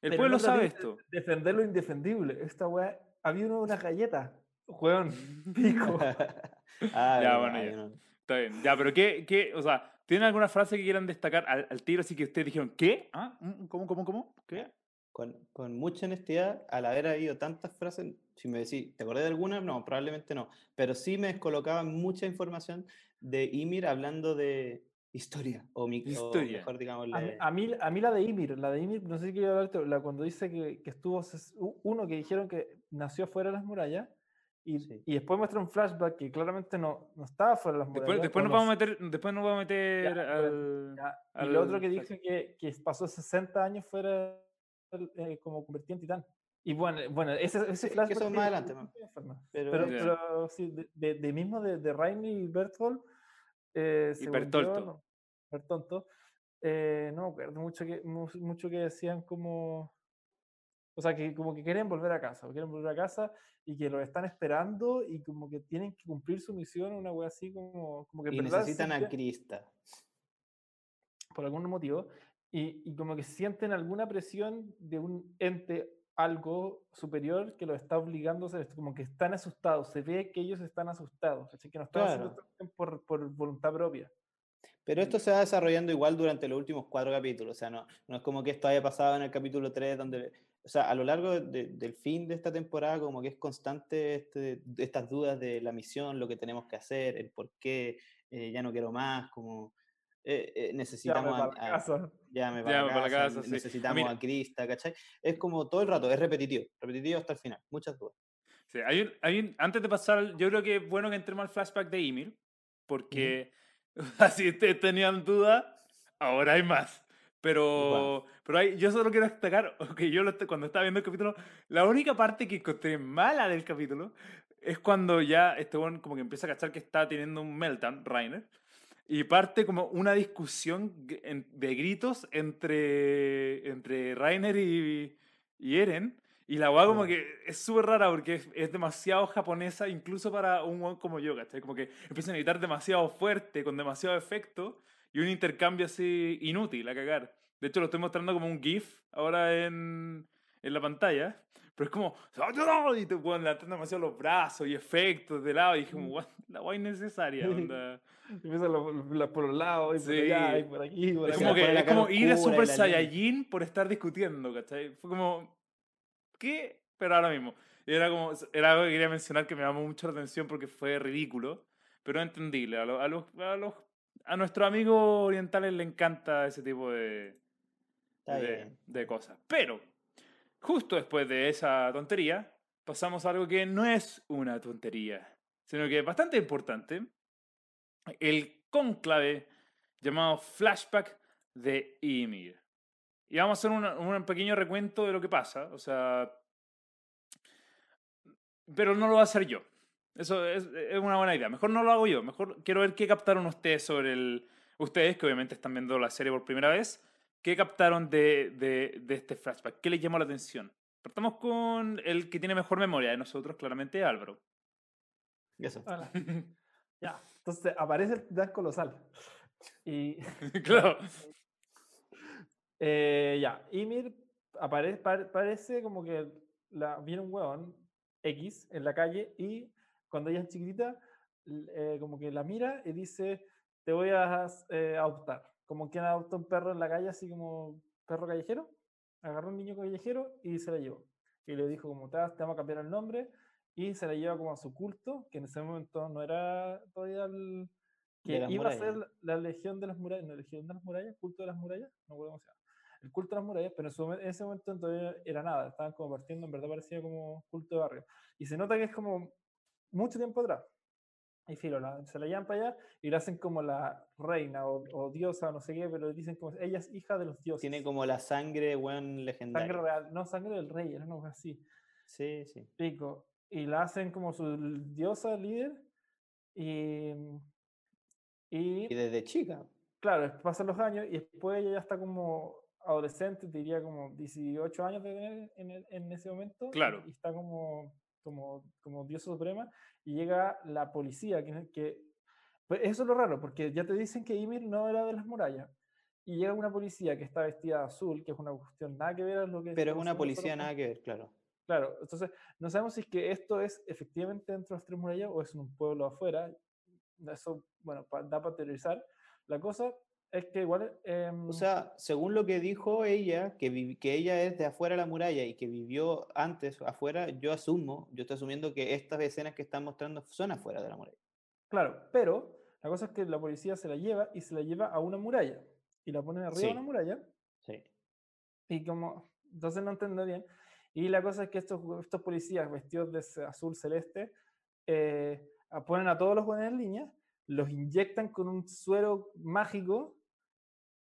el Pero pueblo no sabe esto. de Defender lo indefendible. Esta wea, había uno de una galleta. Weón, pico. Ah, Ya, bueno, ya. no- Está bien. Ya, pero ¿qué, qué, o sea, ¿tienen alguna frase que quieran destacar al, al tiro así que ustedes dijeron, ¿qué? ¿Ah? ¿Mm? ¿Cómo, cómo, cómo? ¿Qué? Con, con mucha honestidad, al haber habido tantas frases, si me decís, ¿te acordé de alguna? No, probablemente no. Pero sí me descolocaba mucha información de Ymir hablando de historia, o, mi, o Historia. mejor digamos, A, mí- a mí, a mí la de Ymir, la de Ymir, no sé si quiero hablarte, la cuando dice que, que estuvo, uno que dijeron que nació fuera de las murallas, y, Sí. y después muestra un flashback que claramente no, no estaba fuera de las murallas. Después, después nos no vamos a meter, después nos vamos a meter Ya, al... ya, Y lo otro al que dijo que, que pasó 60 años fuera, eh, como convertido en titán. Y bueno, bueno ese, ese que flashback. eso más tiene adelante. Pero- Pero, pero sí, de, de- de mismo de, de Raimi y Berthold. Eh, Y yo, Bertolto. no- Bertolto, eh, no me acuerdo mucho que, mu- mucho que decían como. O sea, que como que quieren volver a casa, quieren volver a casa y que los están esperando y como que tienen que cumplir su misión, una wea así como, como que Y necesitan a Krista. por algún motivo, y, y como que sienten alguna presión de un ente, algo superior que los está obligando a hacer esto, como que están asustados, se ve que ellos están asustados, ¿cachai? que no están haciendo Claro. esto por, por voluntad propia. Pero esto se va desarrollando igual durante los últimos cuatro capítulos. O sea, no, no es como que esto haya pasado en el capítulo 3, donde. O sea, a lo largo de- del fin de esta temporada, como que es constante este, estas dudas de la misión, lo que tenemos que hacer, el por qué, eh, ya no quiero más, como. eh, eh, Ya me necesitamos para a- casa. llame Llame para, para la casa, casa, sí. necesitamos Mira. a Krista, ¿cachai? Es como todo el rato, es repetitivo, repetitivo hasta el final, muchas dudas. Sí, hay un- hay un- antes de pasar, yo creo que es bueno que entremos al flashback de Ymir, porque así ustedes tenían dudas, ahora hay más. Pero, pero hay, yo solo quiero destacar, que yo lo cuando estaba viendo el capítulo, la única parte que encontré mala del capítulo es cuando ya este weón como que empieza a cachar que está teniendo un meltdown, Rainer, y parte como una discusión de gritos entre, entre Rainer y, y Eren. Y la weá como que es súper rara porque es, es demasiado japonesa, incluso para un weón como yo, ¿cachai? Como que empiezan a gritar demasiado fuerte, con demasiado efecto, y un intercambio así inútil a cagar. De hecho, lo estoy mostrando como un GIF ahora en, en la pantalla. Pero es como, "¡Ah, y te pueden levantar demasiado los brazos y efectos de lado. Y dije, como, "What? la weá innecesaria. onda". Empiezan por los lados, y por Sí. allá, y por aquí, por Es como, acá. pone que, es como ir a Super Saiyajin por estar discutiendo, ¿cachai? Fue como, ¿qué? Pero ahora mismo. Y Era, como, era algo que quería mencionar que me llamó mucho la atención porque fue ridículo, pero entendible. A, lo- a los, a, los, a nuestros amigos orientales le encanta ese tipo de, de, cosas. Pero, justo después de esa tontería, pasamos a algo que no es una tontería, sino que es bastante importante. El cónclave llamado Flashback de Ymir. Y vamos a hacer una- un pequeño recuento de lo que pasa. O sea. Pero no lo voy a hacer yo. Eso es, es una buena idea. Mejor no lo hago yo. Mejor quiero ver qué captaron ustedes sobre el. Ustedes, que obviamente están viendo la serie por primera vez, ¿qué captaron de, de, de este flashback? ¿Qué les llamó la atención? Partamos con el que tiene mejor memoria de nosotros, claramente Álvaro. Eso. Hola. Ya, entonces aparece el titán colosal. Y claro. eh, ya, Ymir apare- par- parece como que la, viene un hueón X en la calle y cuando ella es chiquitita, eh, como que la mira y dice, te voy a eh, adoptar. Como quien adopta un perro en la calle, así como perro callejero. Agarró un niño callejero y se la llevó. Y le dijo como, te, vamos a cambiar el nombre. Y se la lleva como a su culto, que en ese momento no era todavía el... Que iba a ser murallas. la, la Legión de las Murallas, no, Legión de las Murallas, culto de las murallas, no recuerdo cómo se llama. El culto de las murallas, pero en, su en ese momento todavía era nada, estaban como partiendo, en verdad parecía como culto de barrio. Y se nota que es como mucho tiempo atrás. Y filo, la- se la llevan para allá y la hacen como la reina o, o diosa, no sé qué, pero dicen como ella es hija de los dioses. Tiene como la sangre, weón, legendaria. sangre real, no sangre del rey, era una así. Sí, sí. Pico. Y la hacen como su diosa líder. Y, y Y desde chica. claro, pasan los años y después ella ya está como adolescente, diría como 18 años de tener en, el- en ese momento. Claro. Y, está como, como, como diosa suprema. Y llega la policía, que, que pues eso es lo raro, porque ya te dicen que Ymir no era de las murallas. Y llega una policía que está vestida de azul, que es una cuestión nada que ver a lo que Pero es una policía nada que ver, claro. Claro, entonces no sabemos si es que esto es efectivamente dentro de las tres murallas o es en un pueblo afuera. Eso, bueno, pa- da para teorizar. La cosa es que igual... em, O sea, según lo que dijo ella, que, que ella es de afuera de la muralla y que vivió antes afuera, yo asumo, yo estoy asumiendo que estas escenas que están mostrando son afuera de la muralla. claro, pero la cosa es que la policía se la lleva y se la lleva a una muralla. Y la ponen arriba de Sí. una muralla. Sí. Y como, entonces no entiendo bien. Y la cosa es que estos, estos policías vestidos de azul celeste eh, ponen a todos los buenos en línea, los inyectan con un suero mágico,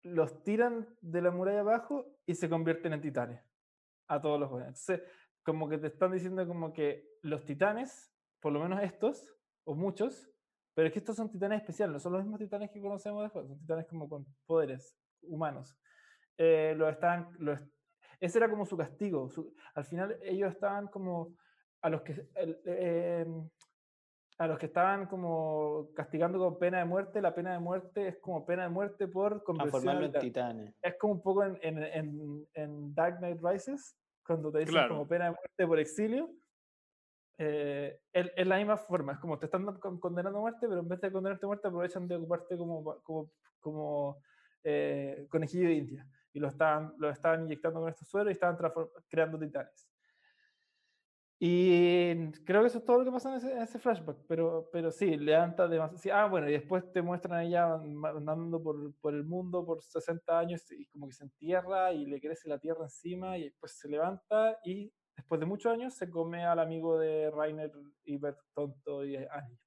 los tiran de la muralla abajo y se convierten en titanes. A todos los buenos. Entonces, como que te están diciendo como que los titanes, por lo menos estos, o muchos, pero es que estos son titanes especiales, no son los mismos titanes que conocemos después, son titanes como con poderes humanos. Eh, lo están, lo est- ese era como su castigo. al final ellos estaban como a los que eh, a los que estaban como castigando con pena de muerte, la pena de muerte es como pena de muerte por conversión en titanes. Es como un poco en, en, en, en Dark Knight Rises, cuando te dicen Claro. como pena de muerte por exilio. eh, es, es la misma forma, es como te están con- condenando a muerte, pero en vez de condenarte a muerte aprovechan de ocuparte como, como, como eh, conejillo de India. Y lo estaban, lo estaban inyectando con estos sueros y estaban creando titanes. Y creo que eso es todo lo que pasa en ese, en ese flashback, pero, pero sí, levanta demasiado. ah, bueno, y después te muestran a ella andando por, por el mundo por 60 años y como que se entierra y le crece la tierra encima y después se levanta y después de muchos años se come al amigo de Rainer y Bert Tonto y Annie.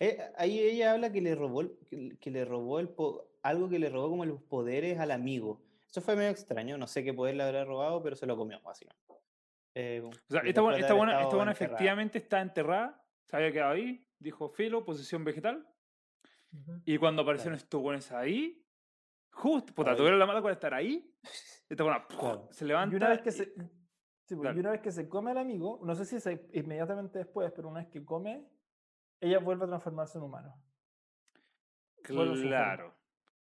Eh, ahí ella habla que le robó, que, que le robó el algo que le robó como los poderes al amigo. Eso fue medio extraño, no sé qué poder le habrá robado, pero se lo comió, básicamente. Eh, O sea, esta buena, esta buena, esta buena efectivamente está enterrada, se había quedado ahí, dijo filo, posición vegetal. Y cuando aparecieron estos buenos ahí, justo, puta, tuvieron la mala con estar ahí. Esta buena Claro. se Y levanta. una vez que y- se, sí, pues, y Dale. una vez que se come al amigo, no sé si es inmediatamente después, pero una vez que come, ella vuelve a transformarse en humano. Claro,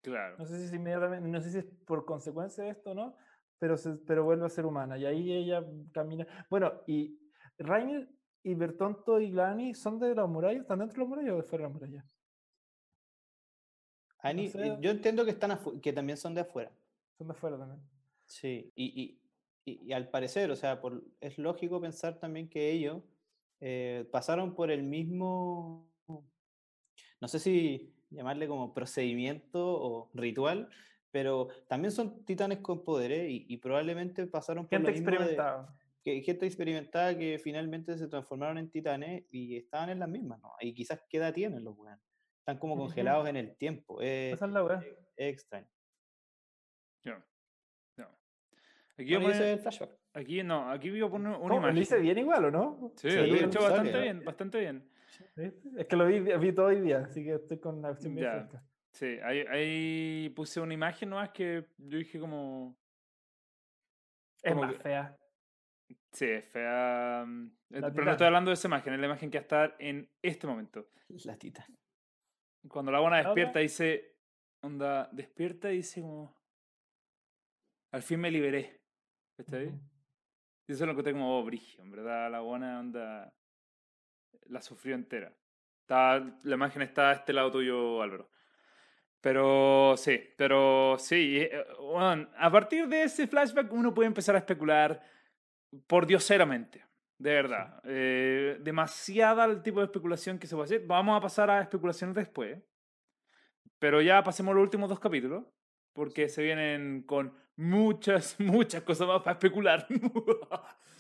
claro. No sé si es inmediatamente, no sé si es por consecuencia de esto no, pero, se- pero vuelve a ser humana. Y ahí ella camina. Bueno, y Rainer y Bertonto y Glani son de la muralla, ¿están dentro de la muralla o de fuera de la muralla? Ani- sé. eh, yo entiendo que, están que también son de afuera. Son de fuera también. Sí, y, y- y- y al parecer, o sea, por, es lógico pensar también que ellos eh, pasaron por el mismo, no sé si llamarle como procedimiento o ritual, pero también son titanes con poderes y, y probablemente pasaron por Gente lo mismo de- experimentada. que gente experimentada que finalmente se transformaron en titanes y estaban en las mismas, ¿no? Y quizás qué edad tienen los weones. Están como congelados en el tiempo. Es, Esa es la weá. es extraño. Ya, ya. Aquí, Bueno, poner- el flashback. aquí no, aquí voy a poner una ¿Cómo? imagen. Lo hice bien igual, ¿o no? Sí, Sí, lo he hecho sale, bastante ¿no? bien, bastante bien. Es que lo vi, vi todo hoy día, así que estoy con la versión bien Ya. fresca. Sí, ahí, ahí puse una imagen nomás que yo dije como... Es Como más que- fea. Sí, es fea. mm, eh, Pero no estoy hablando de esa imagen, es la imagen que va a estar en este momento. La titán. Cuando la buena despierta dice, onda, despierta y dice como, al fin me liberé. ¿Está bien? Y eso lo encontré como oh, brigio, en verdad, la buena onda la sufrió entera. Está, la imagen está a este lado tuyo, Álvaro. Pero sí, pero sí, eh, bueno, a partir de ese flashback uno puede empezar a especular por dioseramente, de verdad. Eh, demasiada el tipo de especulación que se puede hacer. Vamos a pasar a especulaciones después. Pero ya pasemos los últimos dos capítulos, porque se vienen con muchas, muchas cosas más para especular.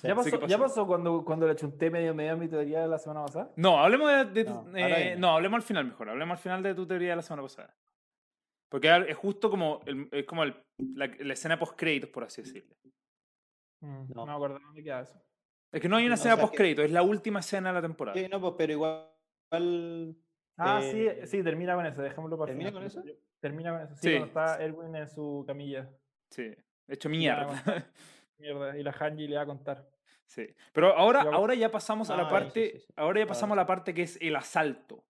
¿Ya Así que pasó, ¿ya pasó. pasó cuando, cuando le chunté medio medio a mi teoría de la semana pasada? No, hablemos de, de No, eh, no, hablemos al final mejor. Hablemos al final de tu teoría de la semana pasada. Porque es justo como, el- es como el- la, la escena post créditos, por así decirlo. Mm, No. No me acuerdo dónde queda eso. Es que no hay una No, o escena sea, post créditos, es la última escena de la temporada. Sí, no, pues, pero igual. igual, Ah, eh, sí, sí, termina con eso, dejémoslo para ¿termina final, con eso? Termina con eso, sí, Sí. cuando está Erwin en su camilla. Sí, hecho mierda. Mierda, y la Hanji le va a contar. Sí. Pero ahora, Ya- ahora ya pasamos a la Ah, sí, parte, sí, sí. ahora ya pasamos a la parte que es el asalto.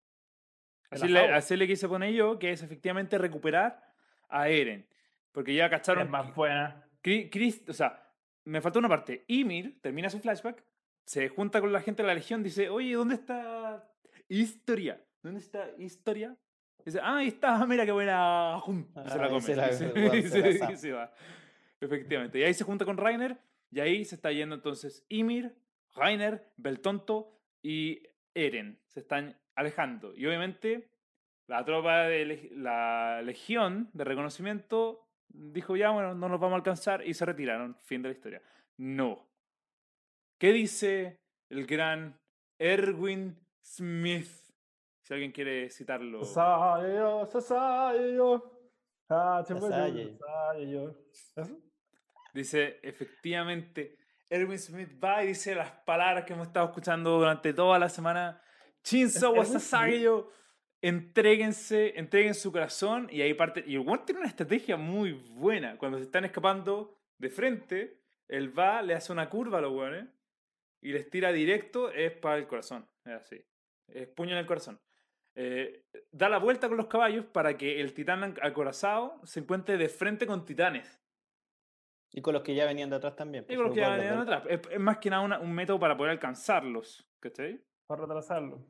Así le, asalto. así le quise poner yo, que es efectivamente recuperar a Eren. Porque ya cacharon. Es más buena. Chris, o sea, me faltó una parte. Ymir termina su flashback, se junta con la gente de la Legión, dice, oye, ¿dónde está Historia? ¿Dónde está Historia? Dice, ah, ahí está, mira qué buena. Se la come. se la- y se- se la y se- zapa. y se va. Efectivamente. Y ahí se junta con Rainer, y ahí se está yendo entonces Ymir, Rainer, Beltonto y Eren. Se están alejando. Y obviamente la tropa de leg- la Legión de reconocimiento dijo ya, bueno, no nos vamos a alcanzar y se retiraron. Fin de la historia. No. ¿Qué dice el gran Erwin Smith? Si alguien quiere citarlo. Sasayo, Sasayo. Ah, Sasayo. Sasayo. ¿Eso? Dice, efectivamente, Erwin Smith va y dice las palabras que hemos estado escuchando durante toda la semana. Shinzo Wasasageyo, entréguense, entreguen su corazón y ahí parte. Y el One tiene una estrategia muy buena. Cuando se están escapando de frente, él va, le hace una curva a los weones y les tira directo, es para el corazón. Es así. Es puño en el corazón. Eh, da la vuelta con los caballos para que el titán acorazado se encuentre de frente con titanes. Y con los que ya venían de atrás también. Y pues, con los que puede venían perder. atrás. Es, es más que nada una- un método para poder alcanzarlos. ¿Cachai? Para retrasarlo.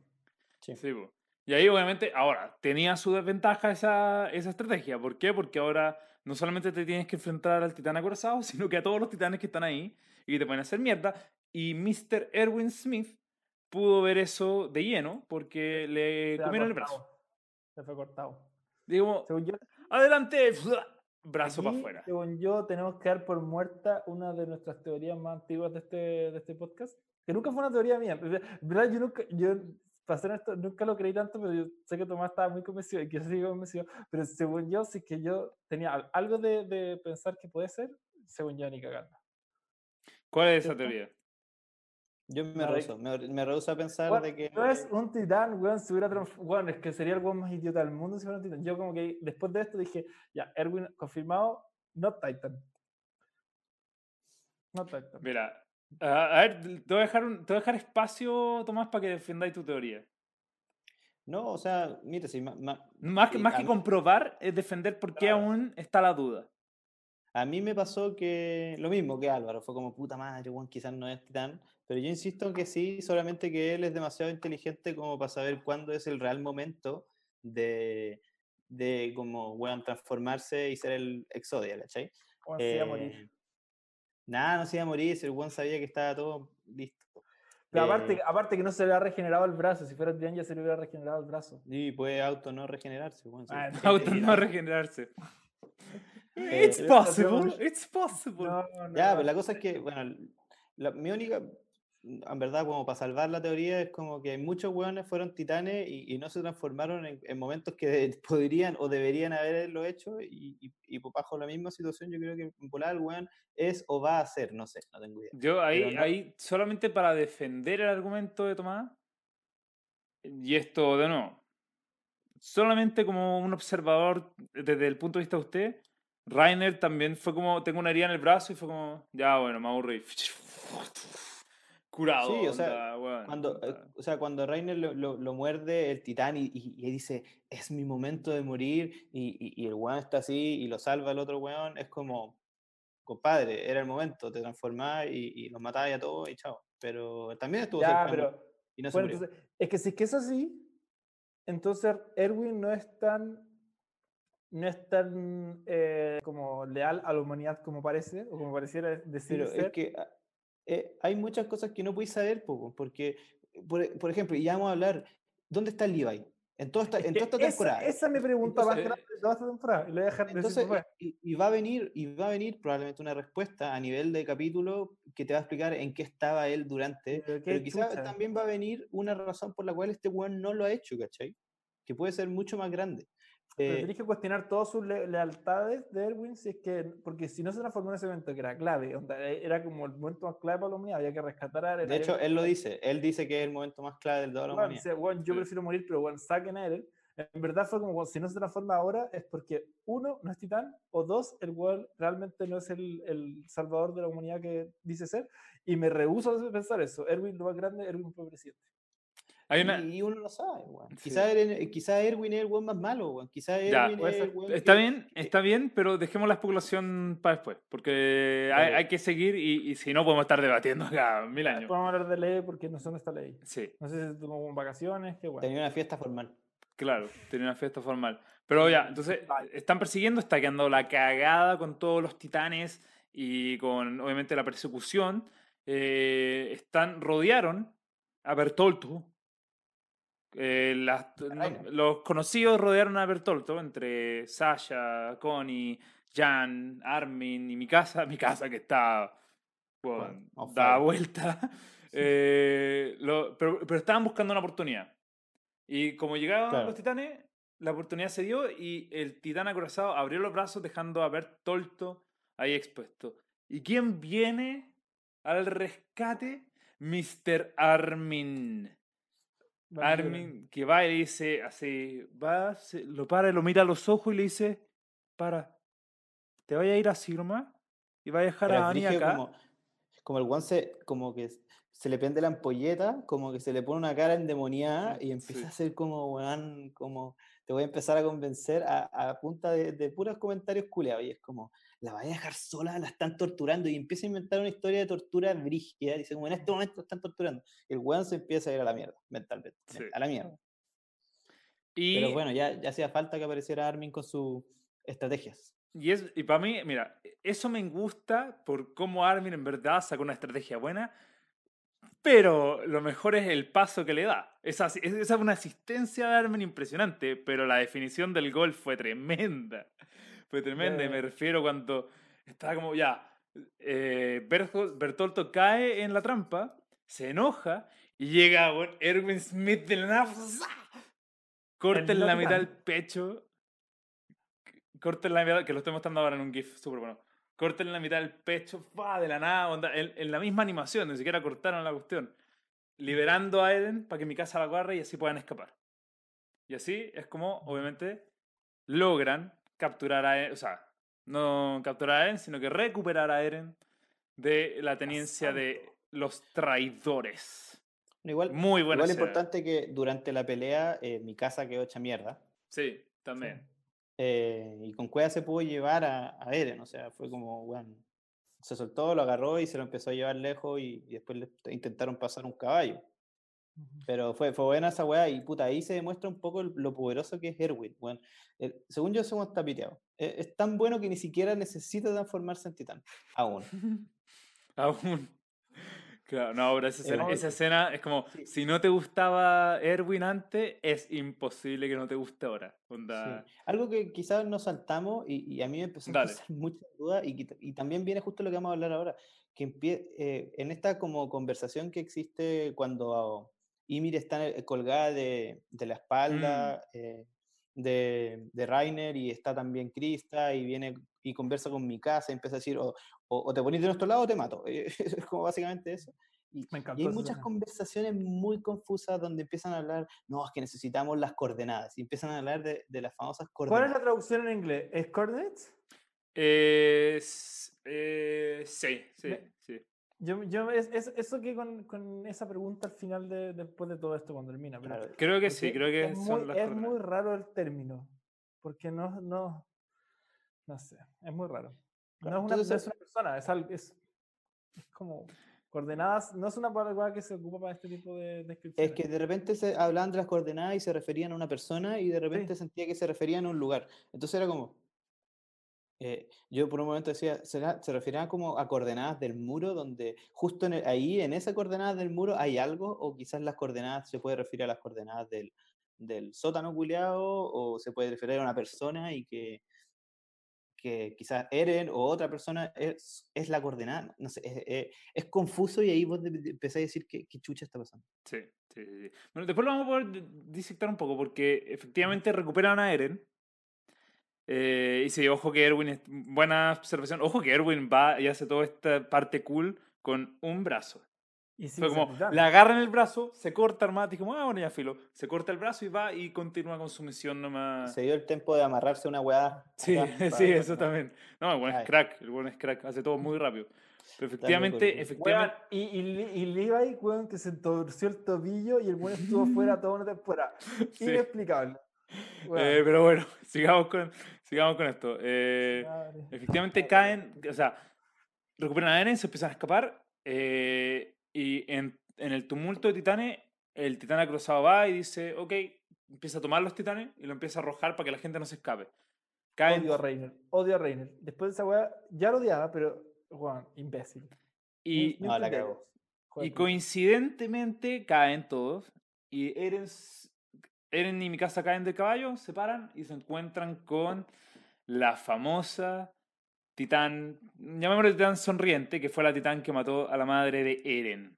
Sí. Sí, po. Y ahí obviamente, ahora, tenía su desventaja esa, esa estrategia. ¿Por qué? Porque ahora no solamente te tienes que enfrentar al titán acorazado, sino que a todos los titanes que están ahí y que te pueden hacer mierda. Y Mr. Erwin Smith pudo ver eso de lleno porque le Se comieron el brazo. Se fue cortado. Digo, Según yo, adelante, brazo para afuera. Según yo, tenemos que dar por muerta una de nuestras teorías más antiguas de este, de este podcast. Que nunca fue una teoría mía. ¿Verdad? Yo nunca, yo, para ser honesto, nunca lo creí tanto, pero yo sé que Tomás estaba muy convencido y que yo sigo convencido. Pero según yo, sí que yo tenía al- algo de, de pensar que puede ser, según yo, ni cagando. ¿Cuál es esa teoría? Yo me rehuso, me, me rehuso a pensar Weón, de que. No es un titán, weón, se hubiera. Weón, es que sería el weón más idiota del mundo si fuera un titán. Yo, como que después de esto dije, ya, Erwin confirmado, no Titan. No Titan. Mira, a, a ver, te voy a, dejar un- te voy a dejar espacio, Tomás, para que defendáis tu teoría. No, o sea, mire, si ma- ma- Más que, Sí, más que mí- comprobar, es defender por qué Claro. aún está la duda. A mí me pasó que lo mismo que Álvaro, fue como puta madre, Juan quizás no es titán, pero yo insisto que sí, solamente que él es demasiado inteligente como para saber cuándo es el real momento de, de como, weón, transformarse y ser el Exodia, ¿cachai? A morir. Nada, no se iba a morir, si el Juan sabía que estaba todo listo. Pero aparte, Eh, aparte que no se le ha regenerado el brazo. Si fuera titán ya se le hubiera regenerado el brazo. y puede auto no regenerarse, Juan. Ah, no. Auto no regenerarse. Eh, It's possible, it's possible. No, no, Ya, no. pero la cosa es que, bueno, la, mi única, en verdad, como para salvar la teoría, es como que muchos hueones fueron titanes y, y no se transformaron en, en momentos que podrían o deberían haberlo hecho, y, y, y pues bajo la misma situación, yo creo que en volar el hueón es o va a ser, no sé, no tengo idea. Yo ahí, no- ahí, solamente para defender el argumento de Tomás, y esto de nuevo, solamente como un observador desde el punto de vista de usted, Rainer también fue como, tengo una herida en el brazo y fue como, ya bueno, me aburrí. Curado. Sí, o sea, onda, Cuando, eh, onda. o sea, cuando Reiner lo, lo- lo muerde el titán y, y- y dice, es mi momento de morir, y, y- el weón está así y lo salva el otro weón, es como, compadre, era el momento, te transformás y, y los matás a todos y chao. Pero también estuvo Ya, pero. y no se Bueno, murió. entonces, es que si es que es así, entonces Erwin no es tan. No es tan eh, como leal a la humanidad como parece, o como pareciera decir Pero ser. es que ah, eh, hay muchas cosas que no puedes saber, po, porque, por, por ejemplo, y ya vamos a hablar, ¿dónde está Levi? En toda esta, Es en toda esta esa, temporada. esa es mi pregunta más grande de toda esta temporada. y Lo voy a dejar Entonces, y, y va a venir, y va a venir probablemente una respuesta a nivel de capítulo que te va a explicar en qué estaba él durante, Pero pero quizás también va a venir una razón por la cual este weón no lo ha hecho, ¿cachai? Que puede ser mucho más grande. Pero Eh, tenés que cuestionar todas sus le- lealtades de Erwin, si es que, porque si no se transformó en ese evento que era clave, e- era como el momento más clave para la humanidad, había que rescatar a Eren. de hecho, él lo dice, él dice que es el momento más clave del Weón, humanidad. dice, "Weón, yo prefiero morir, pero bueno, saquen a Eren. En verdad fue como, si no se transforma ahora, es porque uno, no es titán, o dos, el weón realmente no es el, el salvador de la humanidad que dice ser, y me rehuso a pensar eso. Erwin lo más grande, Erwin fue presidente. Hay una, Y uno lo sabe, weón. Sí. Quizá, Eren- quizá Erwin es el weón más malo, weón. Quizá Ya. Erwin Puede es ser. el weón Está que- bien, que- está bien, pero dejemos la especulación para después, porque hay, hay que seguir y, y si no podemos estar debatiendo acá mil años. Podemos hablar de ley porque no sé dónde está ley. Sí, No sé si tomó vacaciones, qué bueno. Tenía una fiesta formal. claro, tenía una fiesta formal. Pero ya, entonces, están persiguiendo, está quedando la cagada con todos los titanes y con, obviamente, la persecución. Eh, están, rodearon a Bertolto. Eh, las- no- los conocidos rodearon a Bertolto, entre Sasha, Connie, Jan, Armin y mi casa, mi casa que está bueno, Bueno, da vuelta. Eh, lo- pero, pero estaban buscando una oportunidad. Y como llegaban Claro. los titanes, la oportunidad se dio y el titán acorazado abrió los brazos dejando a Bertolto ahí expuesto. ¿Y quién viene al rescate Mr. Armin. Armin que va y le dice así, va, se- lo para, lo mira a los ojos y le dice, para, te vaya a ir así nomás y va a dejar Pero a Annie acá. Como, como el one se, como que se le prende la ampolleta, como que se le pone una cara endemoniada y empieza Sí. a ser como, weón, como te voy a empezar a convencer a, a punta de, de puros comentarios culeados. Y es como, la vaya a dejar sola, la están torturando y empieza a inventar una historia de tortura brígida. Dice, como en este momento la están torturando. El weón se empieza a ir a la mierda, mentalmente. Sí. A la mierda. Y, Pero bueno, ya, ya hacía falta que apareciera Armin con sus estrategias. y, es, y para mí, mira, eso me gusta por cómo Armin en verdad sacó una estrategia buena, pero lo mejor es el paso que le da. Esa, es- esa es una asistencia de Armin impresionante, pero la definición del gol fue tremenda. Fue tremenda, y me refiero cuando estaba como ya, eh, Bertol- Bertolto cae en la trampa, se enoja y llega weón, Erwin Smith de la nada, ¡za! corta en la mitad del pecho, corta en la mitad, que lo estoy mostrando ahora en un GIF súper bueno. Corta en la mitad del pecho, ¡fa! de la nada, onda, en, en la misma animación, ni siquiera cortaron la cuestión. Liberando a Eren para que mi casa la agarre y así puedan escapar. Y así es como, obviamente, logran capturar a Eren, o sea, no capturar a Eren, sino que recuperar a Eren de la tenencia de los traidores. Igual, Muy buena igual es importante que durante la pelea eh, mi casa quedó hecha mierda. Sí, también. eh, y con Cueva se pudo llevar a, a Eren, o sea, fue como, bueno, se soltó, lo agarró y se lo empezó a llevar lejos y, y después le intentaron pasar un caballo. Pero fue, fue buena esa weá y puta, ahí se demuestra un poco el- lo poderoso que es Erwin. Bueno, según yo, somos tapiteados. Es, es tan bueno que ni siquiera necesita transformarse en titán. Aún. Aún. Claro, no, pero esa escena, esa escena es como, Sí. si no te gustaba Erwin antes, es imposible que no te guste ahora. Onda, Sí. Algo que quizás nos saltamos y, y a mí me empezó a causar mucha duda y, también viene justo lo que vamos a hablar ahora, que empie- eh, en esta como conversación que existe cuando Ymir está eh, colgada de, de la espalda eh, de, de Rainer y está también Krista y viene y conversa con mi casa y empieza a decir o, o- o te ponís de nuestro lado o te mato. Es como básicamente eso. Y, Me y hay muchas escena. conversaciones muy confusas donde empiezan a hablar, no, es que necesitamos las coordenadas, y empiezan a hablar de, de las famosas ¿Cuál es coordenadas. la traducción en inglés? ¿Es coordinates? eh, eh, sí, sí, Me- sí. Yo, yo es, es- eso que con, con esa pregunta al final de, después de todo esto cuando termina. pero- Claro, Creo que sí, creo que es son muy, las es muy raro el término. Porque no, no, no sé, es muy raro. Claro, no, es una, entonces, es una persona, es, algo, es, es como coordenadas, no es una palabra que se ocupa para este tipo de Es descripciones. que de repente se hablaban de las coordenadas y se referían a una persona y de repente sentía que se referían a un lugar. Entonces era como, eh, yo por un momento decía, ¿será- se referían como a coordenadas del muro, donde justo en el- ahí, en esa coordenada del muro, hay algo, o quizás las coordenadas se puede referir a las coordenadas del, del sótano culeado, o se puede referir a una persona y que, que quizás Eren o otra persona es, es la coordenada. No sé, es, es- es confuso y ahí vos empezáis a decir qué, qué chucha está pasando. Sí, sí, sí. Bueno, después lo vamos a poder di- disectar un poco porque efectivamente recuperan a Eren. Eh, y sí, ojo que Erwin es buena observación. Ojo que Erwin va y hace toda esta parte cool con un brazo. Y sí, Fue como, le agarran el brazo, se corta armada, y como, ah, bueno, ya filo. Se corta el brazo y va y continúa con su misión nomás. Se dio el tiempo de amarrarse una weá. Sí, acá sí, eso también. No, el buen es crack, el buen es crack, hace todo muy rápido. Pero efectivamente, buen. efectivamente, y, y, y Levi, weón, que se torció el tobillo y el weón estuvo fuera toda una temporada. Sí. Inexplicable. Weón, Eh, pero bueno, sigamos con, sigamos con esto. Eh, efectivamente caen, o sea, recuperan a Eren, se empiezan a escapar eh, y en, en el tumulto de titanes, el titán acrosado va y dice, ok, empieza a tomar los titanes y lo empieza a arrojar para que la gente no se escape. Caen Odio a Reiner. Odio a Reiner. Después de esa weá, ya lo odiaba, pero, weón, imbécil. y, No, la cagó. Joder, y coincidentemente caen todos y Eren, Eren y mi casa caen del caballo, se paran y se encuentran con la famosa titán, llamémosle titán sonriente, que fue la titán que mató a la madre de Eren.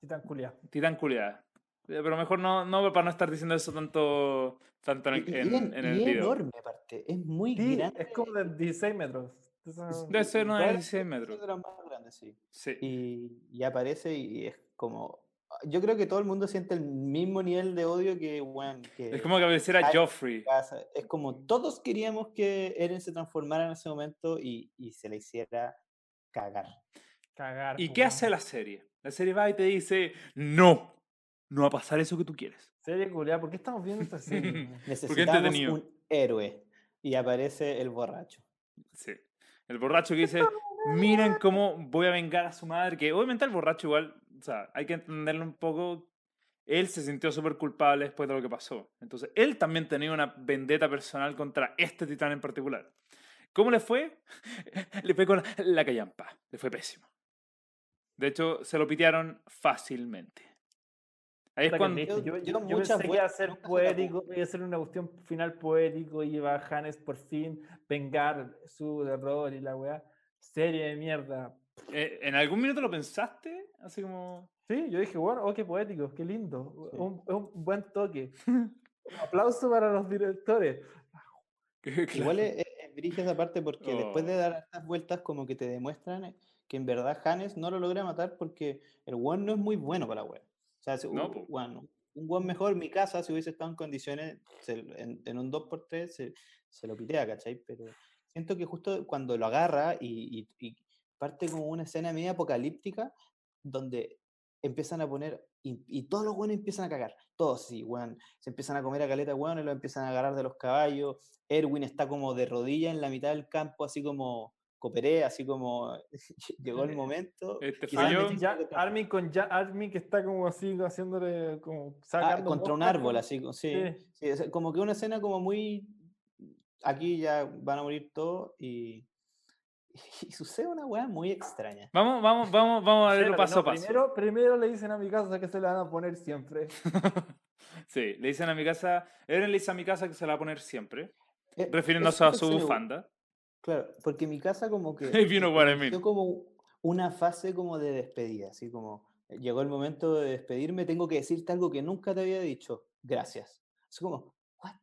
Titán culiá. Titán culiada. Eh, Pero mejor no, no para no estar diciendo eso tanto, tanto en, Y, y- y en- en- en el y es video. enorme aparte, es muy Sí, grande. es como de 16 metros. Debe ser unos Probablemente 16 es metros. de los más grandes. grande, sí. Sí. Y, y aparece y es como... Yo creo que todo el mundo siente el mismo nivel de odio que, que Es como que apareciera Joffrey. Es como todos queríamos que Eren se transformara en ese momento y, y se le hiciera cagar. Cagar. ¿Y qué hace la serie? La serie va y te dice, no, no va a pasar eso que tú quieres. Serie culiada, ¿por qué estamos viendo esta serie? Necesitamos un héroe. Y aparece el borracho. Sí. El borracho que dice, miren cómo voy a vengar a su madre, que obviamente el borracho igual, o sea, hay que entenderlo un poco. Él se sintió súper culpable después de lo que pasó. Entonces, él también tenía una vendetta personal contra este titán en particular. ¿Cómo le fue? Le fue con la callampa. Le fue pésimo. De hecho, se lo pitearon fácilmente. Ahí es cuando... Yo, Yo- yo, yo pensé que iba a ser poético, iba a ser una cuestión final poético, y iba Hannes por fin vengar su error y la weá. Serie de mierda. Eh, ¿En algún minuto lo pensaste? Así como... Sí, yo dije, bueno, oh, qué poético, qué lindo. Sí. Un, un buen toque. Un aplauso para los directores. Igual es, es, es brígida esa parte porque después de Oh. dar estas vueltas como que te demuestran que en verdad Hannes no lo logra matar porque el one no es muy bueno para la wea. O sea, si- No, un, un one mejor, mi casa, si hubiese estado en condiciones, se- en, en un 2x3 se, se lo pitea, ¿cachai? Pero siento que justo cuando lo agarra y, y- y parte como una escena media apocalíptica donde empiezan a poner y, y todos los buenos empiezan a cagar, todos sí, weón, se empiezan a comer a caleta weón y lo empiezan a agarrar de los caballos, Erwin está como de rodilla en la mitad del campo, así como cooperé, así como llegó el momento. este falló. Ya, Armin con ya, Armin que está como así, haciéndole, como ah, contra un árbol, así, sí, sí. como que una escena como muy, aquí ya van a morir todos y, y sucede una weá muy extraña. Vamos, vamos, vamos, vamos a verlo paso no, a paso. Primero, primero le dicen a mi casa que se le van a poner siempre. sí, le dicen a mi casa, Eren le dice a mi casa que se la va a poner siempre, Eh, refiriéndose a su bufanda. Claro, porque mi casa como que inició como una fase como de despedida, así como eh, llegó el momento de despedirme, tengo que decirte algo que nunca te había dicho, gracias. Es como, ¿what?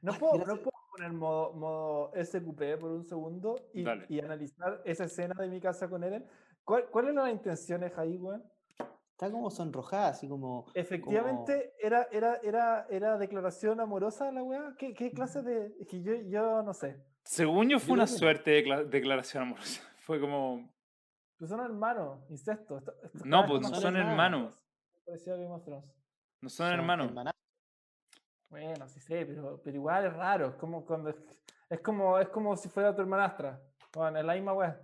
No What? puedo, no puedo poner modo, modo SQP por un segundo y, y analizar esa escena de mi casa con Eren. ¿Cuál, ¿Cuáles eran las intenciones ahí, weón? Está como sonrojada, así como... Efectivamente, era, era, era, era declaración amorosa la weá. ¿Qué, qué clase de.? Yo, yo no sé. Según yo, fue Yo una suerte de decla- declaración amorosa. Fue como, Pues son hermanos, incesto. esto- esto no, pues no son hermanos. hermanos. parecido a Game of Thrones. No son hermanos. Bueno, sí sé, pero, pero igual es raro. Es como cuando es, es como es como si fuera tu hermanastra. Bueno, es la misma weá.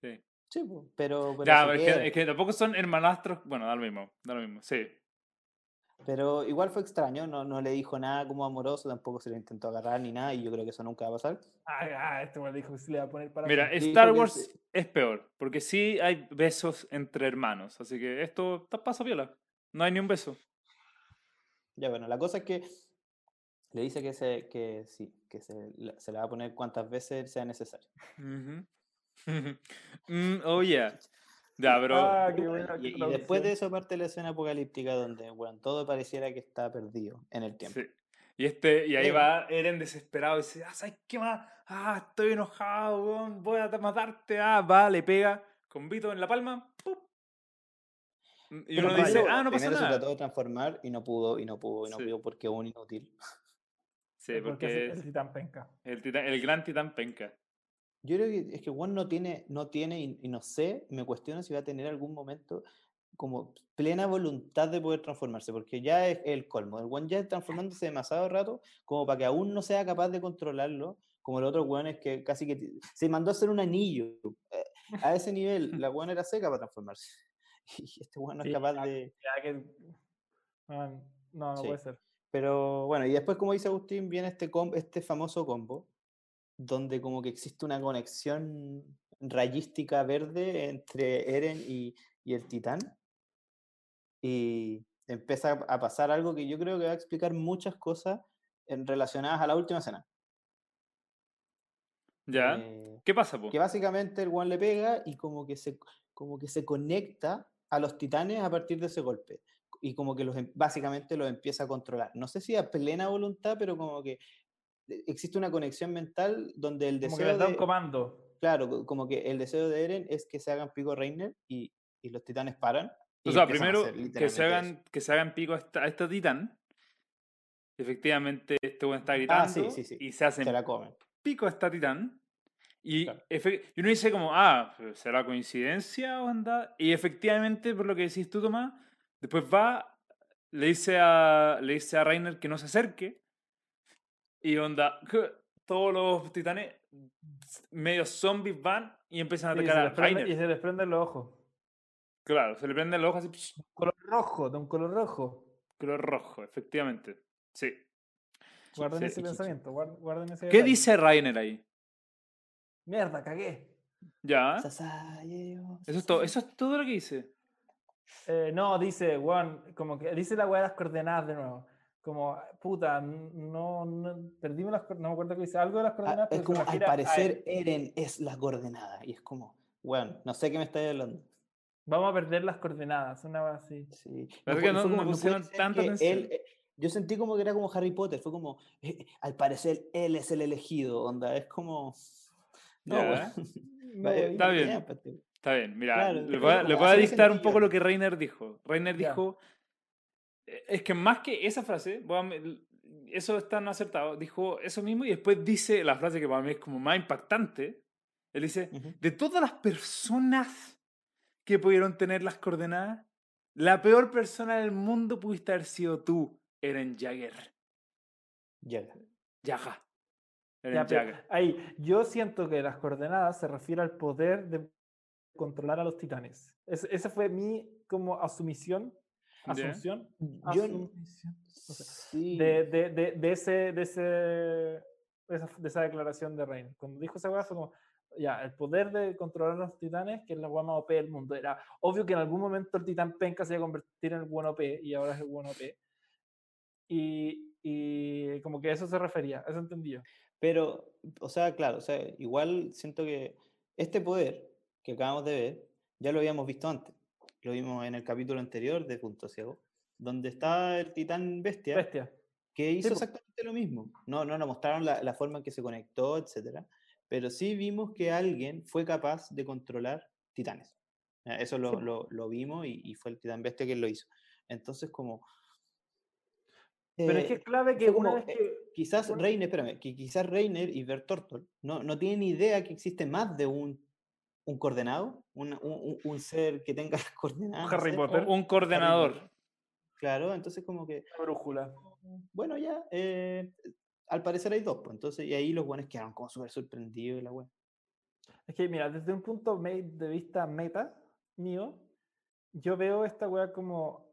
Sí. Sí, po, pero... pero Ya, es que, es que tampoco son hermanastros. Bueno, da lo mismo, da lo mismo, sí. Pero igual fue extraño, no, no le dijo nada como amoroso, tampoco se le intentó agarrar ni nada, y yo creo que eso nunca va a pasar. Ah, ah, este weón dijo que se le va a poner para. Mira. Dijo Star Wars se- es peor, porque sí hay besos entre hermanos, así que esto está pasa viola. No hay ni un beso. Ya, bueno, la cosa es que le dice que, se, que sí, que se, la- se la va a poner cuantas veces sea necesario. Mm, oh, yeah. Ya, pero Ah, qué buena Y, después de eso parte la escena apocalíptica donde, bueno, todo pareciera que está perdido en el tiempo. Sí. Y, este, y ahí Eh. va Eren desesperado y dice, ah, ¿sabes qué más? Ah, estoy enojado, voy a matarte. Ah, va, le pega con Vito en la palma. ¡pup! Mm, Y Pero uno dice, ah, no pasa nada. trató de transformar y no pudo, y no pudo, y no Sí. pudo porque es un inútil. Sí, Es porque porque es el es titán penca. el, titán- el gran titán penca. Yo creo que es que Juan no tiene, no tiene, y, y no sé, me cuestiono si va a tener algún momento como plena voluntad de poder transformarse, porque ya es el colmo. El Juan ya transformándose demasiado rato como para que aún no sea capaz de controlarlo, como el otro Juan es que casi que se mandó a hacer un anillo. eh, A ese nivel, la Juan era seca para transformarse. Y este Juan no Sí, es capaz ya- de... Ya que. man, no, no Sí. puede ser. Pero bueno, y después, como dice Agustín, viene este, com- este famoso combo, donde como que existe una conexión rayística verde entre Eren y, y el titán. Y empieza a pasar algo que yo creo que va a explicar muchas cosas en, relacionadas a la última escena. ¿Ya? Eh, ¿Qué pasa, po? que básicamente el one le pega y como que se como que se conecta a los titanes a partir de ese golpe y como que los em- básicamente los empieza a controlar. No sé si a plena voluntad, pero como que eh, existe una conexión mental donde el Como que deseo les da un de comando. claro, co- como que el deseo de Eren es que se hagan pico Reiner y, y los titanes paran. O sea, primero hacer que se, hagan, eso. que se hagan pico a esta, a esta titán. Efectivamente, este weón está Ah, gritando sí, sí, sí. y se hacen Se la comen. pico a esta titán. Y, Claro. y uno dice como, ah, ¿será coincidencia o anda? Y efectivamente, por lo que decís tú, Tomás, después va, le dice a, le dice a Reiner que no se acerque. Y onda, todos los titanes medio zombies van y empiezan a Sí, atacar a prende- Reiner. y se les prenden los ojos. Claro, se le prenden los ojos así, Color rojo, de un color rojo. color rojo, efectivamente. Sí. Guarden sí, ese sí, pensamiento, guar- guarden ese ¿Qué detalle. dice Reiner ahí? Mierda, cagué. Ya. Sasayeyo, Eso es todo, eso es todo lo que dice. Eh, no, dice, Juan, como que dice la weá de las coordenadas de nuevo. Como, puta, no, no perdimos las coordenadas, no me acuerdo que dice algo de las Ah, coordenadas. es pero se como, al parecer. Eren es la coordenada. Y es como, bueno, no sé qué me estáis hablando. Vamos a perder las coordenadas, una weá así. Sí. Que no- no tanta que atención. él, eh, yo sentí como que era como Harry Potter. Fue como, eh, al parecer, él es el elegido. Onda, es como. No, weón. No, está bien. ya, pues. Está bien, mira, Claro, le voy a, le voy dictar un poco lo que Reiner dijo. Reiner Ya. dijo, eh, es que más que esa frase, voy a eso está no acertado, dijo eso mismo y después dice la frase que para mí es como más impactante. Él dice, Ujú. de todas las personas que pudieron tener las coordenadas, la peor persona del mundo pudiste haber sido tú, Eren Jagger. Llega. Jaga. Ya, ahí, yo siento que las coordenadas se refiere al poder de controlar a los titanes. Es- esa fue mi como asumición, asunción, Yo, asumición, no sé, sí. de, de, de, de ese, de, ese, de esa, de esa declaración de Reiner. Cuando dijo esa weá fue como, ya, el poder de controlar a los titanes, que es la weá más OP del mundo. Era obvio que en algún momento el titán penca se iba a convertir en el buen OP y ahora es el buen OP. Y, y como que a eso se refería, eso entendí yo. Pero, o sea, claro, o sea, igual siento que este poder que acabamos de ver, ya lo habíamos visto antes. Lo vimos en el capítulo anterior de Punto Ciego, donde está el titán bestia, Bestia. que hizo po. exactamente lo mismo. No, no nos mostraron la, la forma en que se conectó, etcétera, pero sí vimos que alguien fue capaz de controlar titanes. Eh, Eso lo, po. lo- lo vimos y, y fue el titán bestia quien lo hizo. Entonces, como... Pero es que eh, es clave que una vez eh, que... quizás bueno. Reiner, espérame, que quizás Reiner y Bertortol no, no tienen idea que existe más de un, un coordenado, un, un- un ser que tenga las coordenadas. Harry. Potter. Un coordenador. Claro, entonces como que, La brújula. bueno, ya, eh, al parecer hay dos, pues, entonces, y ahí los buenos quedaron como súper sorprendidos y la wea. Es que, mira, desde un punto de vista meta mío, yo veo esta weá como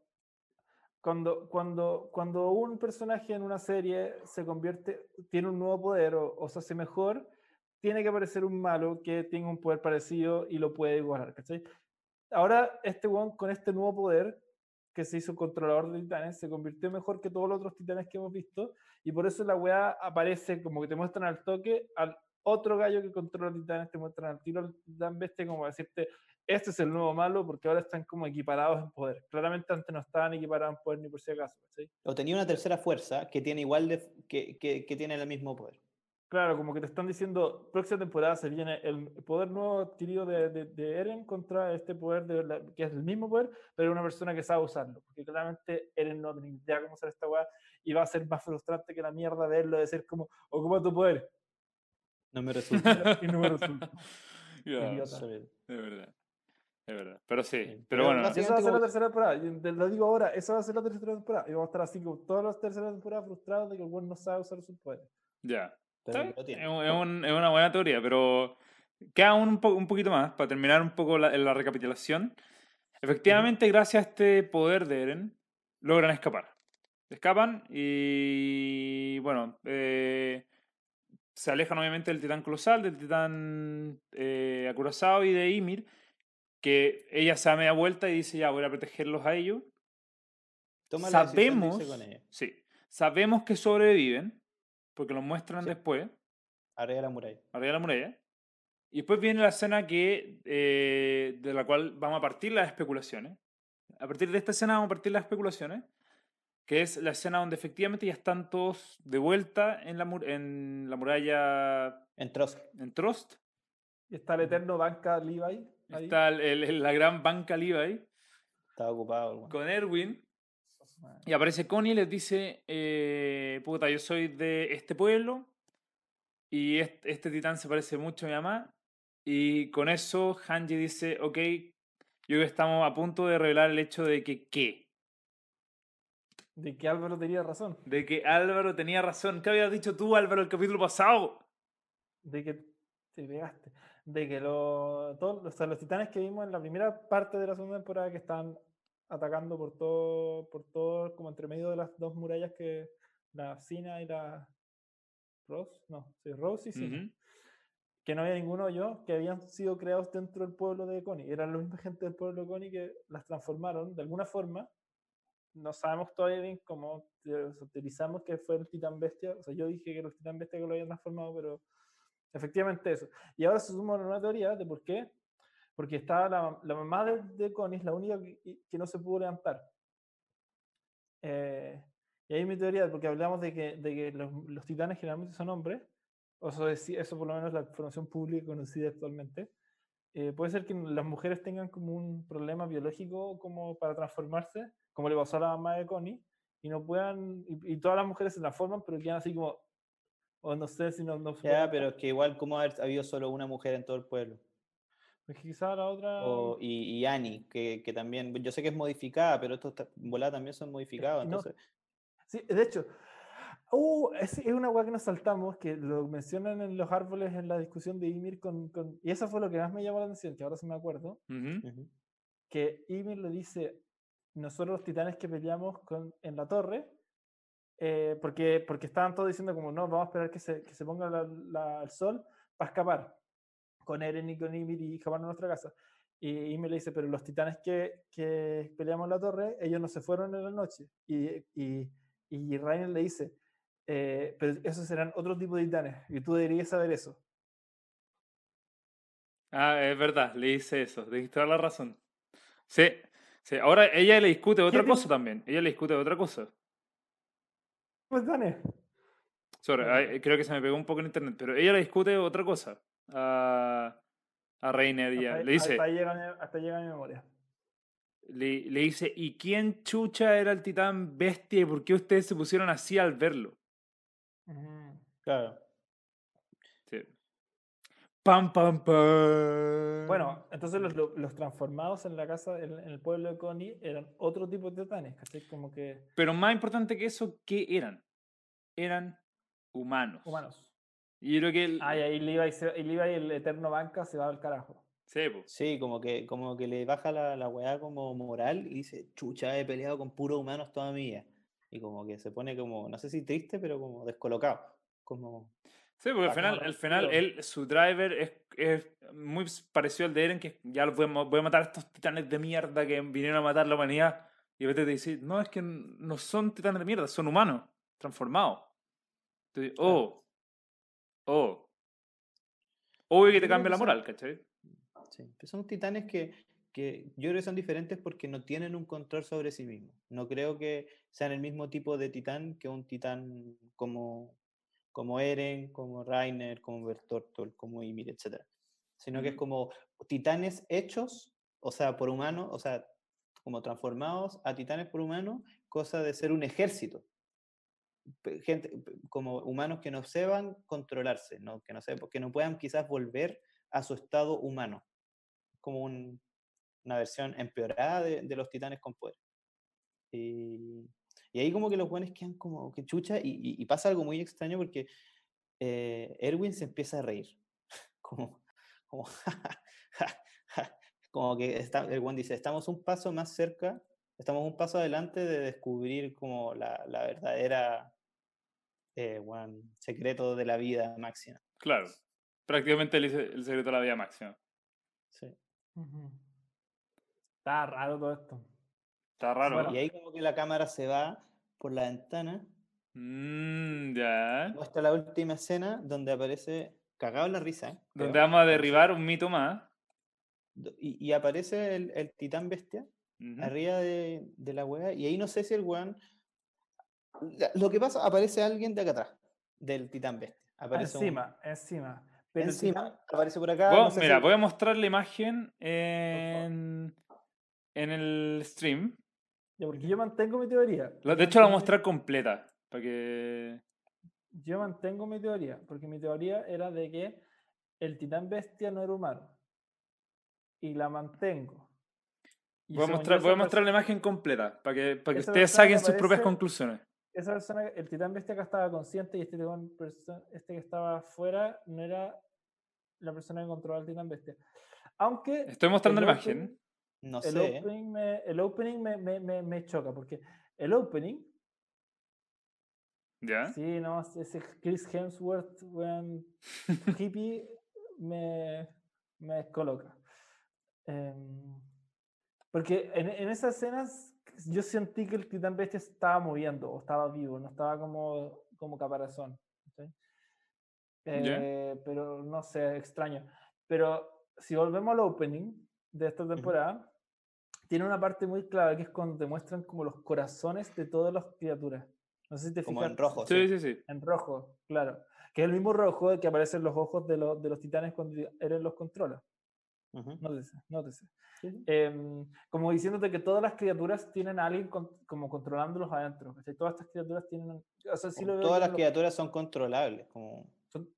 cuando, cuando, cuando un personaje en una serie se convierte, tiene un nuevo poder o, o se hace mejor, tiene que aparecer un malo que tenga un poder parecido y lo puede igualar, ¿cachai? Ahora, este weón con este nuevo poder que se hizo controlador de titanes, se convirtió mejor que todos los otros titanes que hemos visto, y por eso la weá aparece como que te muestran al toque al otro gallo que controla titanes, te muestran al tiro al titán bestia, como decirte, este es el nuevo malo, porque ahora están como equiparados en poder. Claramente antes no estaban equiparados en poder ni por si acaso, ¿cachai? O tenía una tercera fuerza que tiene igual de, que, que, que tiene el mismo poder. Claro, como que te están diciendo, próxima temporada se viene el poder nuevo adquirido de, de, de Eren contra este poder de la- que es el mismo poder, pero una persona que sabe usarlo. Porque claramente Eren no tiene idea cómo usar esta weá y va a ser más frustrante que la mierda verlo, de ser como, ocupa tu poder. No me resulta. y no me resulta. Sorry. Es verdad. Es verdad. Pero sí. Pero pero bueno. Y esa va a ser la tercera temporada. te lo digo ahora, esa va a ser la tercera temporada. Y vamos a estar así como todas las terceras temporadas frustrados de que el weón no sabe usar sus poderes. Ya. Pero. Es, un- es un- es una buena teoría, pero queda un, po- un poquito más para terminar un poco la, la recapitulación. Efectivamente, gracias a este poder de Eren, logran escapar. Escapan y, bueno, eh, se alejan obviamente del titán colosal, del titán eh, acorazado y de Ymir, que ella se da media vuelta y dice, ya, voy a protegerlos a ellos. Toma la sabemos, irse con ella. sí, sabemos que sobreviven, porque lo muestran Sí. después Arriba de la muralla. arriba de la muralla. Y después viene la escena que, eh, de la cual vamos a partir las especulaciones. A partir de esta escena vamos a partir las especulaciones, que es la escena donde efectivamente ya están todos de vuelta en la, mur- en la muralla En Trosk. en Trost. Y está el eterno banca Levi. Ahí. Está el- el- la gran banca Levi Estaba ocupado. con Erwin. Y aparece Connie y les dice, eh, puta, yo soy de este pueblo y este, este titán se parece mucho a mi mamá. Y con eso Hanji dice, ok, yo creo que estamos a punto de revelar el hecho de que, ¿qué? De que Álvaro tenía razón. De que Álvaro tenía razón. ¿Qué habías dicho tú, Álvaro, el capítulo pasado? De que te pegaste. De que lo- todos o sea, los titanes que vimos en la primera parte de la segunda temporada que están atacando por todo, por todo, como entre medio de las dos murallas que la Sina y la Rose, no, sí, Rose y Sina. Que no había ninguno yo, que habían sido creados dentro del pueblo de Connie. Eran la misma gente del pueblo de Connie que las transformaron de alguna forma. No sabemos todavía bien cómo te- utilizamos que fue el titán bestia. O sea, yo dije que era el titán bestia que lo habían transformado, pero efectivamente eso. Y ahora se suma una teoría de por qué. Porque estaba la, la mamá de, de Connie, es la única que, que no se pudo levantar. Eh, y ahí mi teoría, porque hablamos de que, de que los, los titanes generalmente son hombres, o eso, es- eso por lo menos es la información pública conocida actualmente. Eh, puede ser que las mujeres tengan como un problema biológico como para transformarse, como le pasó a la mamá de Connie, y no puedan, y, y todas las mujeres se transforman, pero quedan así como, o no sé si no, no se Ya, pero es que igual, ¿cómo haber habido solo una mujer en todo el pueblo? es que quizá la otra... O, y, y Annie, que, que también, yo sé que es modificada, pero estos voladas también son modificados, no- entonces... Sí, de hecho, uh, es, es una hueá que nos saltamos, que lo mencionan en los árboles en la discusión de Ymir con, con- Y eso fue lo que más me llamó la atención, que ahora sí me acuerdo, Ujú. Ujú. que Ymir le dice, nosotros los titanes que peleamos con, en la torre, eh, porque, porque estaban todos diciendo como, no, vamos a esperar que se, que se ponga la- la- el sol para escapar con Eren y con Ymir y escapar a nuestra casa. Y Ymir le dice, pero los titanes que, que peleamos en la torre, ellos no se fueron en la noche. Y, y, y Rainer le dice, eh, pero esos serán otro tipo de titanes, y tú deberías saber eso. Ah, es verdad, le dice eso, tienes toda la razón. Sí, sí, ahora ella le discute otra cosa también, ella le discute otra cosa. Titanes. Sorry, creo que se me pegó un poco en internet, pero ella le discute otra cosa a, a Reiner. y Hasta, a- ahí- le dice, hasta llega mi, hasta llega mi memoria. le, le dice, ¿y quién chucha era el titán bestia y por qué ustedes se pusieron así al verlo? Claro. Pam, pam, pam. Bueno, entonces los, lo- los transformados en la casa, en, en el pueblo de Connie, eran otro tipo de titanes, ¿cachai? Como que Pero más importante que eso, ¿qué eran? Eran humanos. humanos. Y yo creo que... el- Ah, y ahí Levi, se- y Levi, el eterno banca, se va al carajo. Sí, po. Sí, como que, como que le baja la, la weá como moral y dice, chucha, he peleado con puros humanos toda mi vida. Y como que se pone como, no sé si triste, pero como descolocado. Como, Sí, porque al final, al final él, su driver es, es muy parecido al de Eren, que ya voy a, voy a matar a estos titanes de mierda que vinieron a matar la humanidad. Y a veces te dice, no, es que no son titanes de mierda, son humanos, transformados. Entonces, oh, oh. Obvio que te cambia la moral, ¿cachai? sí. Son titanes que, que yo creo que son diferentes porque no tienen un control sobre sí mismos. No creo que sean el mismo tipo de titán que un titán como, como Eren, como Rainer, como Bertortol, como Ymir, etc. Sino que es como titanes hechos, o sea, por humanos, o sea, como transformados a titanes por humanos, cosa de ser un ejército. Gente, como humanos que no sepan controlarse, ¿no? Que, no sepan, que no puedan quizás volver a su estado humano. Como un- una versión empeorada de, de los titanes con poder. Y, y ahí como que los buenos quedan como que chucha y, y- y pasa algo muy extraño porque eh, Erwin se empieza a reír. Como, como, como que está, el buen dice, estamos un paso más cerca, estamos un paso adelante de descubrir como la, la verdadera eh, secreto de la vida máxima. Claro. Prácticamente el, el secreto de la vida máxima. Sí. Está raro todo esto. Está raro. Bueno. Y ahí como que la cámara se va por la ventana. Mm, ya. Muestra la última escena donde aparece cagado en la risa. ¿eh? Donde vamos a derribar un mito más. Y, y aparece el, el titán bestia arriba de, de la wea. Y ahí no sé si el weón. Lo que pasa, aparece alguien de acá atrás, del titán bestia. Aparece un- encima, encima. Pero Encima, titán- aparece por acá. Voy- no sé mira, si- voy a mostrar la imagen en, en el stream. Ya, porque yo mantengo mi teoría. De hecho, la voy a mostrar completa. Para que. Yo mantengo mi teoría, porque mi teoría era de que el titán bestia no era humano. Y la mantengo. Y Voy a mostrar, voy a la imagen completa. Para que, para que ustedes saquen que sus propias conclusiones. esa persona, el titán bestia acá estaba consciente y este, este que estaba afuera no era la persona que controlaba el titán bestia. Aunque Estoy mostrando la imagen. No el sé. ¿eh? opening, me, el opening me, me, me, choca, porque el opening, ¿Ya? sí, no, ese Chris Hemsworth, weón, hippie, me, me descoloca. Em, porque en, en esas escenas yo sentí que el titán bestia estaba moviendo o estaba vivo, no estaba como, como caparazón. Ya. Eh, pero no sé, extraño. Pero si volvemos al opening de esta temporada, tiene una parte muy clave que es cuando te muestran como los corazones de todas las criaturas. No sé si te Como fijas. en rojo. Sí, sí. sí, sí. En rojo, claro. Que es el mismo rojo que aparece en los ojos de, los de los titanes cuando Eren los controla. Ujú. Nótese, nótese. Sí, sí. Em, como diciéndote que todas las criaturas tienen a alguien con- como controlándolos adentro. ¿cachai? Todas estas criaturas tienen. O sea, sí lo veo Todas yo las criaturas son controlables. Como son-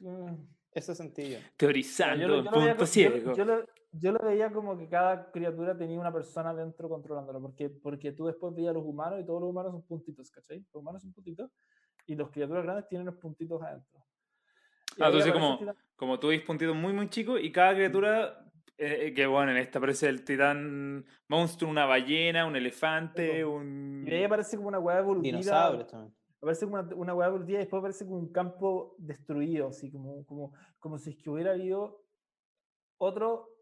Mm, ese sentido. Teorizando yo yo punto yo- ciego. yo lo- yo lo veía como que cada criatura tenía una persona dentro controlándolo, porque, porque tú después veías a los humanos y todos los humanos son puntitos, ¿cachai? Los humanos son puntitos y las criaturas grandes tienen los puntitos adentro. Y Ah, entonces como- titán- Como tú veis puntitos muy, muy chicos y cada criatura, eh, eh, que bueno, en esta aparece el titán monstruo, una ballena, un elefante, Ujú. un... Y ahí aparece como una hueá evolutiva. Dinosaurios también. Aparece como una, una hueá evolutiva y después aparece como un campo destruido, así como, como, como si es que hubiera habido otro,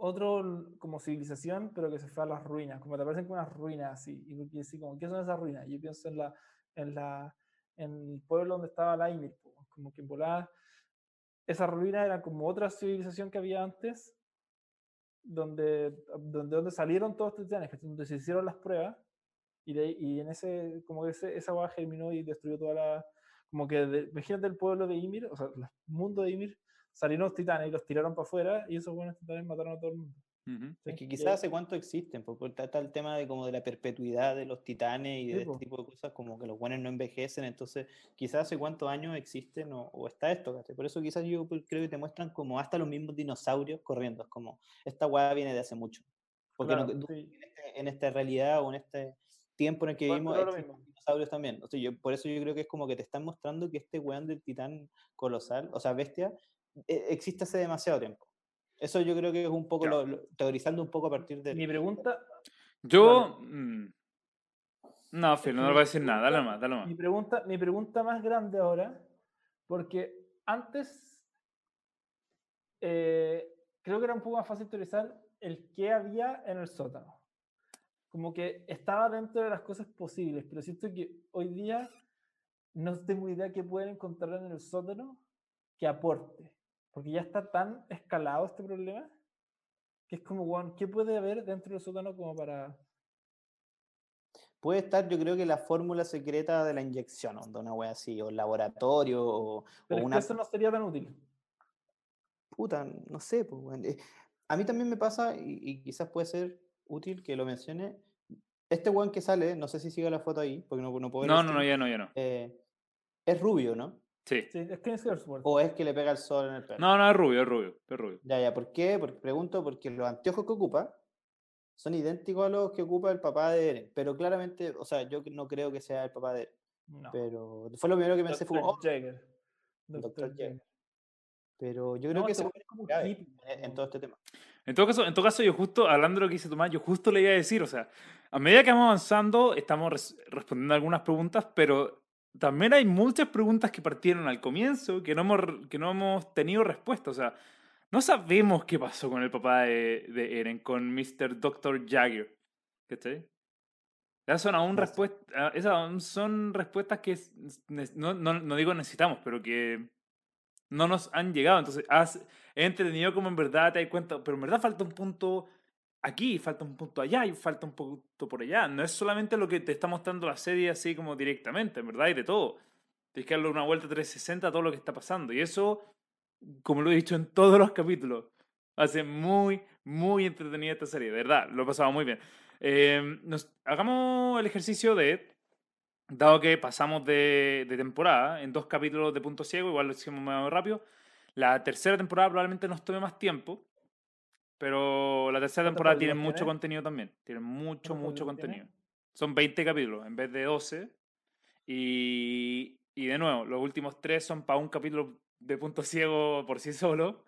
otro como civilización, pero que se fue a las ruinas, como te aparecen como unas ruinas así, y porque así como, ¿qué son esas ruinas? Yo pienso en la, en la, en el pueblo donde estaba Laimir, como que en volada, esas ruinas eran como otra civilización que había antes, donde, donde, donde salieron todos estos titanes, donde se hicieron las pruebas, y, de y en ese, como que ese, esa hueá germinó y destruyó toda la, como que, de, imagínate el pueblo de Ymir, o sea, el mundo de Ymir, salieron los titanes y los tiraron para afuera, y esos buenos titanes mataron a todo el mundo. Ujú. Es ¿sí? que Y quizás hace cuánto existen, porque está, está el tema de como de la perpetuidad de los titanes y Sí, de po. este tipo de cosas, como que los buenos no envejecen, entonces quizás hace cuántos años existen o, o está esto, ¿cachai? Por eso quizás yo pues, creo que te muestran como hasta los mismos dinosaurios corriendo, es como, esta weá viene de hace mucho. Porque no- Claro, du- sí. en, este- en esta realidad o en este tiempo en el que vivimos creo lo existen mismo. dinosaurios también. O sea, yo, por eso yo creo que es como que te están mostrando que este weón del titán colosal, o sea, bestia, existe hace demasiado tiempo. Eso yo creo que es un poco, lo- lo- teorizando un poco a partir de... Mi pregunta, Yo... mm, No, Phil, no le voy a decir nada, dale pregunta- más, dale más. mi pregunta, mi pregunta más grande ahora, porque antes eh, creo que era un poco más fácil teorizar el qué había en el sótano. Como que estaba dentro de las cosas posibles, pero siento que hoy día no tengo idea qué pueden encontrar en el sótano que aporte, porque ya está tan escalado este problema que es como, weón, ¿qué puede haber dentro del sótano como para... Puede estar, yo creo que la fórmula secreta de la inyección, o de una wea así, o el laboratorio, o, o Pero es una... eso no sería tan útil. Puta, no sé, pues, eh, A mí también me pasa, y, y quizás puede ser útil que lo mencione, este weón que sale, no sé si sigue la foto ahí, porque no, no puedo No, no, no, ya no, ya no. eh, es rubio, ¿no? Sí. Sí, es Chris Hemsworth. O es que le pega el sol en el pelo. No, no, es rubio, es rubio, es rubio. Ya, ya, ¿por qué? Porque, pregunto, porque los anteojos que ocupa son idénticos a los que ocupa el papá de Eren, pero claramente, o sea, yo no creo que sea el papá de Eren, No. pero fue lo primero que pensé, fue como. Jagger. Jagger. pero yo creo No, que este es como en, en todo este tema. En todo caso, en todo caso, yo justo, hablando de lo que dice Tomás, yo justo le iba a decir, o sea, a medida que vamos avanzando, estamos res- respondiendo algunas preguntas, pero también hay muchas preguntas que partieron al comienzo que no hemos, que no hemos tenido respuesta. O sea, no sabemos qué pasó con el papá de, de Eren, con Mr. Dr. Jagger. ¿Cachai? Esas son aún No sé. respuestas, esas aún son respuestas que no, no, no digo necesitamos, pero que no nos han llegado. Entonces, has, he entendido como en verdad te das cuenta, pero en verdad falta un punto aquí, falta un punto allá y falta un punto por allá. No es solamente lo que te está mostrando la serie así como directamente, en verdad hay de todo. Tienes que darle una vuelta 360 a todo lo que está pasando. Y eso, como lo he dicho en todos los capítulos, hace muy, muy entretenida esta serie. De verdad, lo he pasado muy bien. Eh, nos, hagamos el ejercicio de, dado que pasamos de, de, temporada en dos capítulos de punto ciego, igual lo hicimos más rápido, la tercera temporada probablemente nos tome más tiempo, pero la tercera temporada tiene mucho tiene? contenido también. Tiene mucho, mucho contenido. Tiene? Son 20 capítulos en vez de 12. Y, y de nuevo, los últimos tres son para un capítulo de punto ciego por sí solo.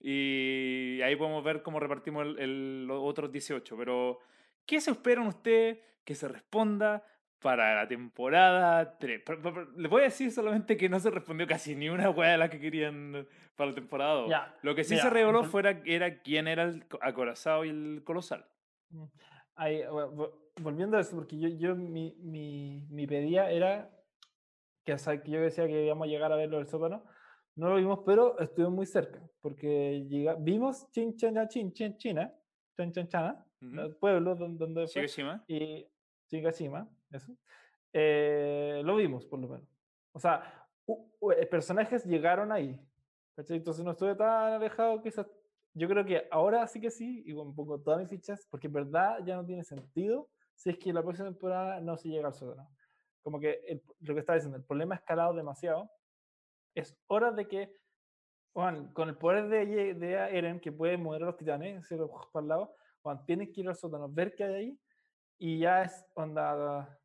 Y ahí podemos ver cómo repartimos el, el, los otros 18. Pero, ¿qué se esperan ustedes que se responda para la temporada 3? Les voy a decir solamente que no se respondió casi ni una hueá de las que querían para la temporada 2. Ya, Lo que sí mira, se reveló fuera, era quién era el acorazado y el colosal. Ahí, vo- vo- volviendo a eso, porque yo, yo mi, mi, mi pedía era que, o sea, que yo decía que íbamos a llegar a verlo del sótano. No lo vimos, pero estuvimos muy cerca, porque llega, vimos Chin Chana Chin Chin China, Chan Chan Chana, Ujú. el pueblo donde, donde fue, y Chingashima, eso. eh, lo vimos, por lo menos. O sea, u- u- eh, personajes llegaron ahí. ¿cachai? Entonces no estuve tan alejado, quizás. Yo creo que ahora sí que sí, y pongo todas mis fichas, porque en verdad ya no tiene sentido si es que la próxima temporada no se llega al sótano. Como que el- lo que estaba diciendo, el problema ha escalado demasiado. Es hora de que, Juan, con el poder de, de Eren, que puede mover a los titanes, hacerlos para el lado, Juan, tienes que ir al sótano, ver qué hay ahí, y ya es onda.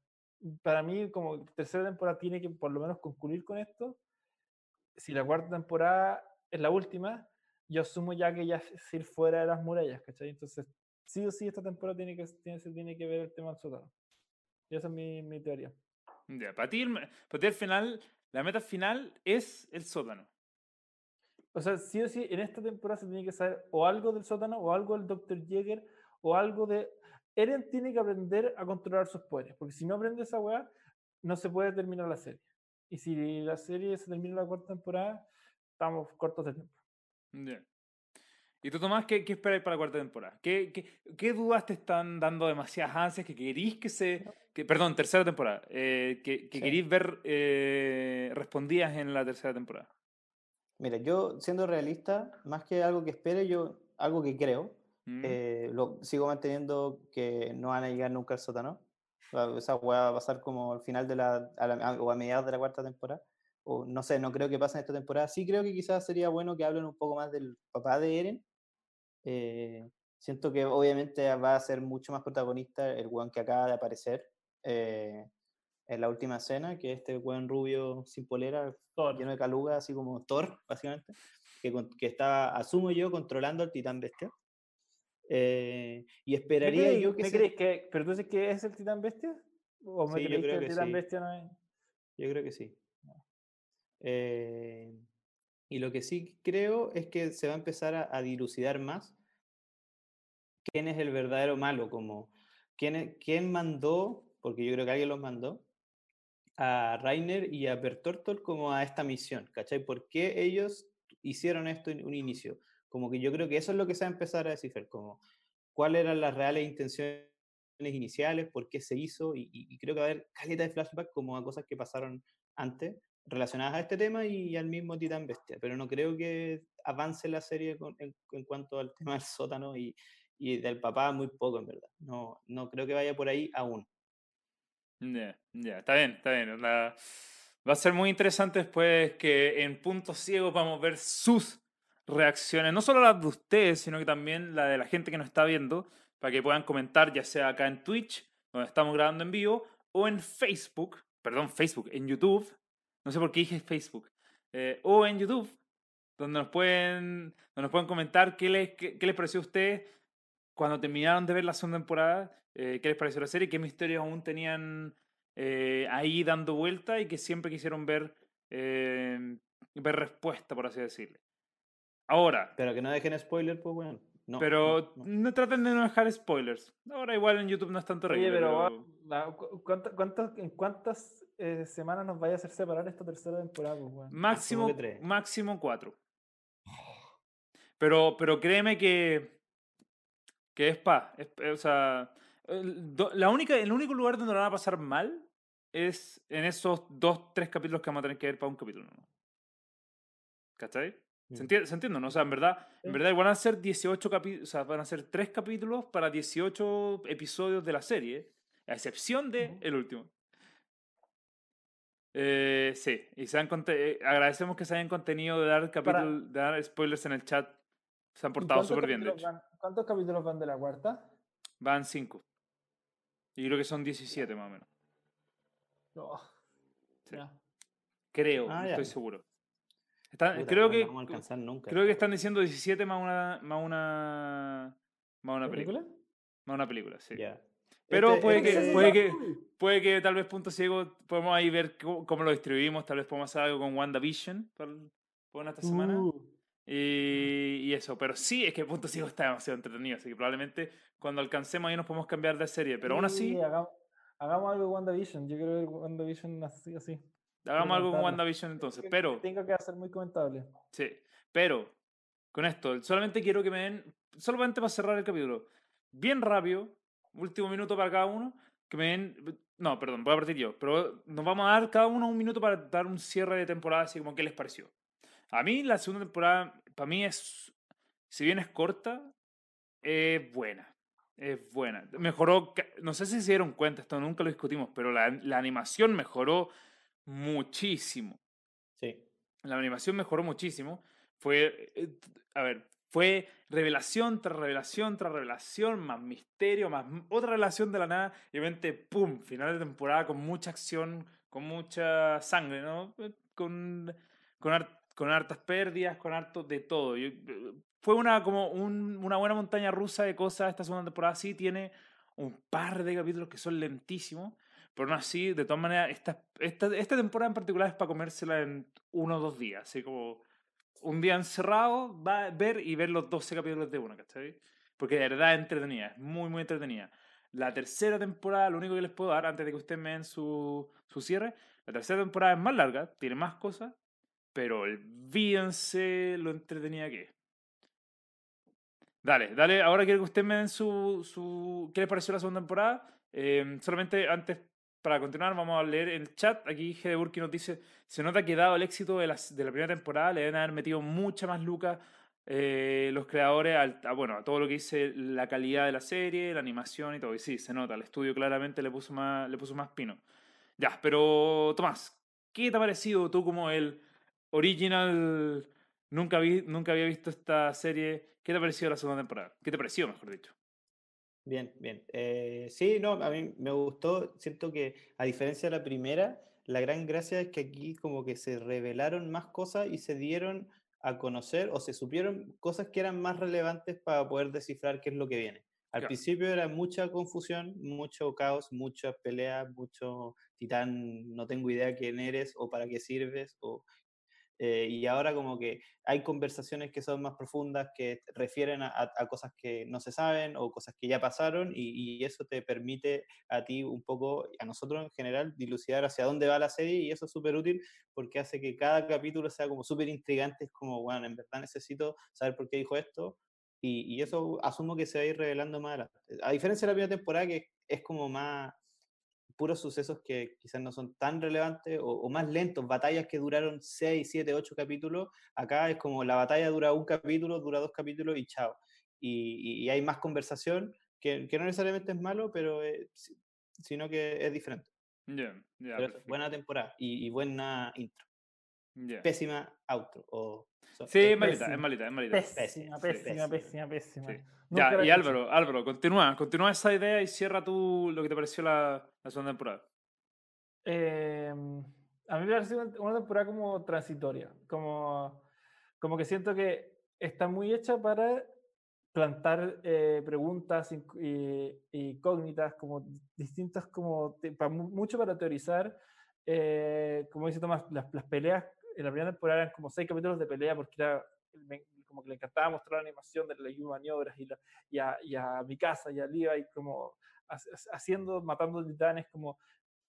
Para mí, como tercera temporada tiene que por lo menos concluir con esto. Si la cuarta temporada es la última, yo asumo ya que ya es ir fuera de las murallas, ¿cachai? Entonces, sí o sí, esta temporada tiene que, tiene, se tiene que ver el tema del sótano. Y esa es mi, mi teoría. Ya, para ti, para ti al final, la meta final es el sótano. O sea, sí o sí, en esta temporada se tiene que saber o algo del sótano, o algo del Dr. Jäger, o algo de. Eren tiene que aprender a controlar sus poderes, porque si no aprende esa weá, no se puede terminar la serie. Y si la serie se termina en la cuarta temporada, estamos cortos de tiempo. Ya. ¿Y tú, Tomás, qué, qué esperáis para la cuarta temporada? ¿Qué, qué, qué dudas te están dando demasiadas ansias que querís que se... Que, perdón, tercera temporada. eh, que que Sí. querís ver eh, respondidas en la tercera temporada. Mira, yo siendo realista, más que algo que espere, yo algo que creo, ¿Mm? eh, lo, sigo manteniendo que no van a llegar nunca al sótano. Esa hueá va a pasar como al final de la, a la- a- o a mediados de la cuarta temporada. O no sé, no creo que pase en esta temporada. Sí creo que quizás sería bueno que hablen un poco más del papá de Eren. Eh, siento que obviamente va a ser mucho más protagonista el weón que acaba de aparecer eh, en la última escena, que es este weón rubio sin polera, Thor. lleno de caluga, así como Thor, básicamente, que, que está, asumo yo, controlando al titán bestia. Eh, y ¿Me esperaría creéis- yo que me se- que, ¿Pero tú dices que es el titán bestia? ¿O me Sí, yo creéis que el titán sí. bestia no es? Yo creo que sí. Eh, y lo que sí creo es que se va a empezar a, a dilucidar más quién es el verdadero malo, como quién, quién mandó, porque yo creo que alguien los mandó, a Rainer y a Bertortol como a esta misión, ¿cachai? ¿Por qué ellos hicieron esto en un inicio? Como que yo creo que eso es lo que se va a empezar a descifrar, como cuáles eran las reales intenciones iniciales, por qué se hizo, y, y- y creo que va a haber caleta de flashback como a cosas que pasaron antes relacionadas a este tema y al mismo Titán Bestia, pero no creo que avance la serie con- en, en cuanto al tema del sótano y, y del papá muy poco, en verdad. No, no creo que vaya por ahí aún. Ya, ya, está bien, está bien. La- Va a ser muy interesante después que en puntos ciegos vamos a ver sus reacciones, no solo las de ustedes, sino que también la de la gente que nos está viendo, para que puedan comentar, ya sea acá en Twitch, donde estamos grabando en vivo, o en Facebook, perdón, Facebook, en YouTube, no sé por qué dije Facebook, eh, o en YouTube, donde nos pueden, donde nos pueden comentar qué les, qué, qué les pareció a ustedes cuando terminaron de ver la segunda temporada, eh, qué les pareció la serie, qué misterios aún tenían eh, ahí dando vuelta y que siempre quisieron ver, eh, ver respuesta, por así decirlo. Ahora, Pero que no dejen spoiler, pues bueno. No, pero no, no. no traten de no dejar spoilers. Ahora igual en YouTube no es tanto Oye, pero, pero- weón, la- cu- ¿cuánto- cuántos- ¿en cuántas eh, semanas nos vaya a hacer separar esta tercera temporada? pues, weón? Máximo, tres. máximo cuatro. Pero, pero créeme que, que es pa. es- o sea, la única, el único lugar donde lo van a pasar mal es en esos dos, tres capítulos que vamos a tener que ver para un capítulo. ¿no? ¿Cachai? ¿Se entiende, ¿Se entiende, no? O sea, en verdad, en verdad van a ser 18 capítulos, o sea, van a ser tres capítulos para 18 episodios de la serie, a excepción de el último. Eh, sí, y se han eh, agradecemos que se hayan contenido de dar, capítulo, de dar spoilers en el chat. Se han ¿Y portado súper bien, de hecho. van- ¿Cuántos capítulos van de la cuarta? Van 5. Y creo que son 17 más o menos. Oh, Sí. ya. Creo, Ah, no estoy seguro. Están- Puta, creo no que vamos a alcanzar nunca. creo que están diciendo 17 más una más una más una película. ¿Película? Más una película, sí. Ya. Pero Este- puede este que puede que puede que tal vez punto ciego podemos ahí ver cómo, cómo lo distribuimos, tal vez podemos hacer algo con WandaVision para, para esta semana. Uh, Y, y eso, pero sí, es que Punto Ciego está demasiado entretenido, así que probablemente cuando alcancemos ahí nos podemos cambiar de serie, pero aún así, sí, hagamos, hagamos algo de WandaVision. Yo quiero ver WandaVision así. así. Hagamos algo con. WandaVision entonces, Que- pero, Tengo que hacer muy comentable. sí, pero, con esto, solamente quiero que me den, solamente para cerrar el capítulo, bien rápido, último minuto para cada uno, que me den, no, perdón, voy a partir yo, pero nos vamos a dar cada uno un minuto para dar un cierre de temporada, así como qué les pareció. A mí la segunda temporada, para mí es, si bien es corta, es buena. Es buena. Mejoró, no sé si se dieron cuenta, esto nunca lo discutimos, pero la, la animación mejoró muchísimo. Sí. La animación mejoró muchísimo. Fue, eh, a ver, fue revelación tras revelación tras revelación, más misterio, más otra revelación de la nada, y obviamente, ¡pum! Final de temporada con mucha acción, con mucha sangre, ¿no? Eh, Con, con, har- con hartas pérdidas, con harto de todo. Yo- eh, fue una, como un- una buena montaña rusa de cosas esta segunda temporada. Sí tiene un par de capítulos que son lentísimos, pero no así, de todas maneras, esta, esta, esta temporada en particular es para comérsela en uno o dos días, así como un día encerrado, va a ver y ver los 12 capítulos de una, ¿cachai? Porque de verdad es entretenida, es muy, muy entretenida. La tercera temporada, lo único que les puedo dar antes de que ustedes me den su, su cierre, la tercera temporada es más larga, tiene más cosas, pero olvídense lo entretenida que es. Dale, dale, ahora quiero que ustedes me den su, su... ¿Qué les pareció la segunda temporada? Eh, solamente antes, para continuar, vamos a leer el chat. Aquí G de Burki nos dice, se nota que dado el éxito de, las, de la primera temporada, le deben haber metido mucha más lucas eh, los creadores a, bueno, a todo lo que dice la calidad de la serie, la animación y todo. Y sí, se nota, el estudio claramente le puso más, le puso más pino. Ya, pero Tomás, ¿qué te ha parecido tú como el original? Nunca, vi, nunca había visto esta serie. ¿Qué te ha parecido la segunda temporada? ¿Qué te pareció, mejor dicho? Bien, bien. Eh, sí, no, a mí me gustó. Siento que a diferencia de la primera, la gran gracia es que aquí como que se revelaron más cosas y se dieron a conocer o se supieron cosas que eran más relevantes para poder descifrar qué es lo que viene. Al Claro. principio era mucha confusión, mucho caos, muchas peleas, mucho titán, no tengo idea quién eres o para qué sirves, o, eh, y ahora como que hay conversaciones que son más profundas, que refieren a, cosas que no se saben o cosas que ya pasaron, y, y eso te permite a ti un poco, a nosotros en general, dilucidar hacia dónde va la serie, y eso es súper útil porque hace que cada capítulo sea como súper intrigante, es como, bueno, en verdad necesito saber por qué dijo esto, y, y eso asumo que se va a ir revelando más adelante. A diferencia de la primera temporada, que es como más puros sucesos que quizás no son tan relevantes o, o más lentos, batallas que duraron 6, 7, 8 capítulos, acá es como la batalla dura un capítulo, dura dos capítulos y chao. Y, hay más conversación, que, que no necesariamente es malo, pero eh, si- sino que es diferente. Eso, perfecto. buena temporada y, y buena intro. Pésima outro. O, so- Sí, es malita, pésima. es malita, es malita. Pésima, Pésima, pésima, sí, pésima, pésima. Sí. Nunca Ya, y. Álvaro, Álvaro, continúa, continúa esa idea y cierra tú lo que te pareció la, la segunda temporada. Eh, a mí me parece una, una temporada como transitoria, como, como que siento que está muy hecha para plantar eh, preguntas y, y- y cógnitas, como distintas, como mucho para teorizar. Eh, como dice Tomás, las, las peleas en la primera temporada eran como seis capítulos de pelea porque era me- como que le encantaba mostrar la animación de las maniobras y, la, y, a, y a Mikasa y a Levi como ha- ha- haciendo, matando titanes, como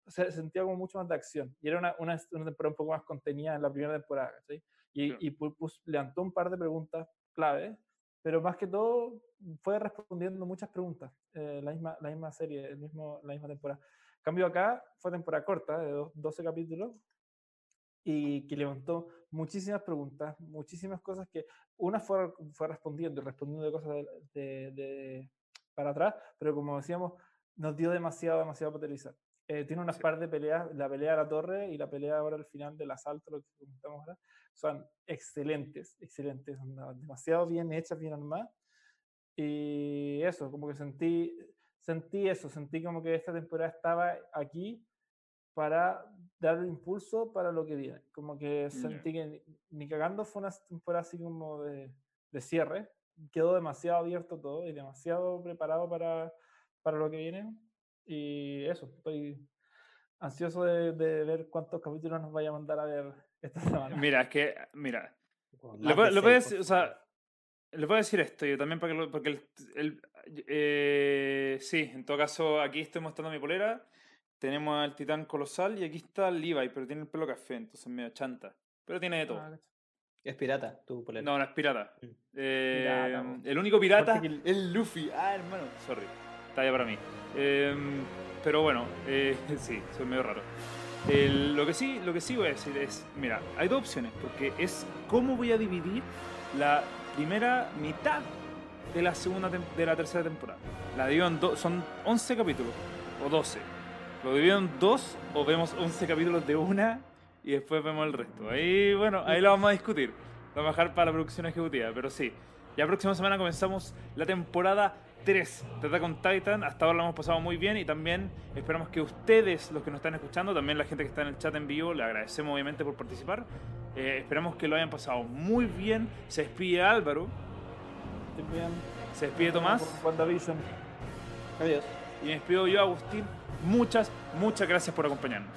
se sentía como mucho más de acción. Y era una, una, una temporada un poco más contenida en la primera temporada, ¿cachai? Y, Claro. y levantó un par de preguntas clave, pero más que todo fue respondiendo muchas preguntas, eh, la, misma, la misma serie, el mismo, la misma temporada. Cambio acá, fue temporada corta, de dos- 12 capítulos, y que levantó muchísimas preguntas, muchísimas cosas que una fue, fue respondiendo y respondiendo de cosas de, de- de- para atrás, pero como decíamos, nos dio demasiado, demasiado para televisar. Eh, tiene unas Sí. par de peleas, la pelea de la torre y la pelea ahora al final del asalto, lo que comentamos ahora, son excelentes, excelentes, demasiado bien hechas, bien armadas. Y eso, como que sentí, sentí eso, sentí como que esta temporada estaba aquí para dar impulso para lo que viene. Como que sentí que ni, cagando fue una temporada así como de, de cierre. Quedó demasiado abierto todo y demasiado preparado para, para lo que viene. Y eso, estoy ansioso de, de ver cuántos capítulos nos vaya a mandar a ver esta semana. Mira, es que, mira, le seis, decir, o sea, le a decir esto, yo también para que lo, porque el, el- eh, sí, en todo caso, aquí estoy mostrando mi polera, tenemos al titán colosal y aquí está Levi, pero tiene el pelo café, entonces medio chanta, pero tiene de todo. Ah, Es pirata, tu polera. No, no es pirata. Mm. Eh, Pirata, el único pirata el- es Luffy. Ah, hermano, sorry. Talla para mí. Em, pero bueno, eh, sí, soy medio raro. El- lo, que sí, lo que sí voy a decir es, mira, hay dos opciones, porque es cómo voy a dividir la primera mitad de la segunda de la tercera temporada. La divido en dos, son 11 capítulos, o 12. Lo divido en dos, o vemos 11 capítulos de una, y después vemos el resto. Ahí, bueno, ahí lo vamos a discutir. Lo vamos a dejar para la producción ejecutiva, pero sí. Ya próxima semana comenzamos la temporada 3 de Attack on Titan. Hasta ahora lo hemos pasado muy bien y también esperamos que ustedes, los que nos están escuchando, también la gente que está en el chat en vivo, le agradecemos obviamente por participar. Eh, esperamos que lo hayan pasado muy bien. Se despide Álvaro, se despide Tomás. Adiós. Y me despido yo, Agustín. Muchas, muchas gracias por acompañarnos.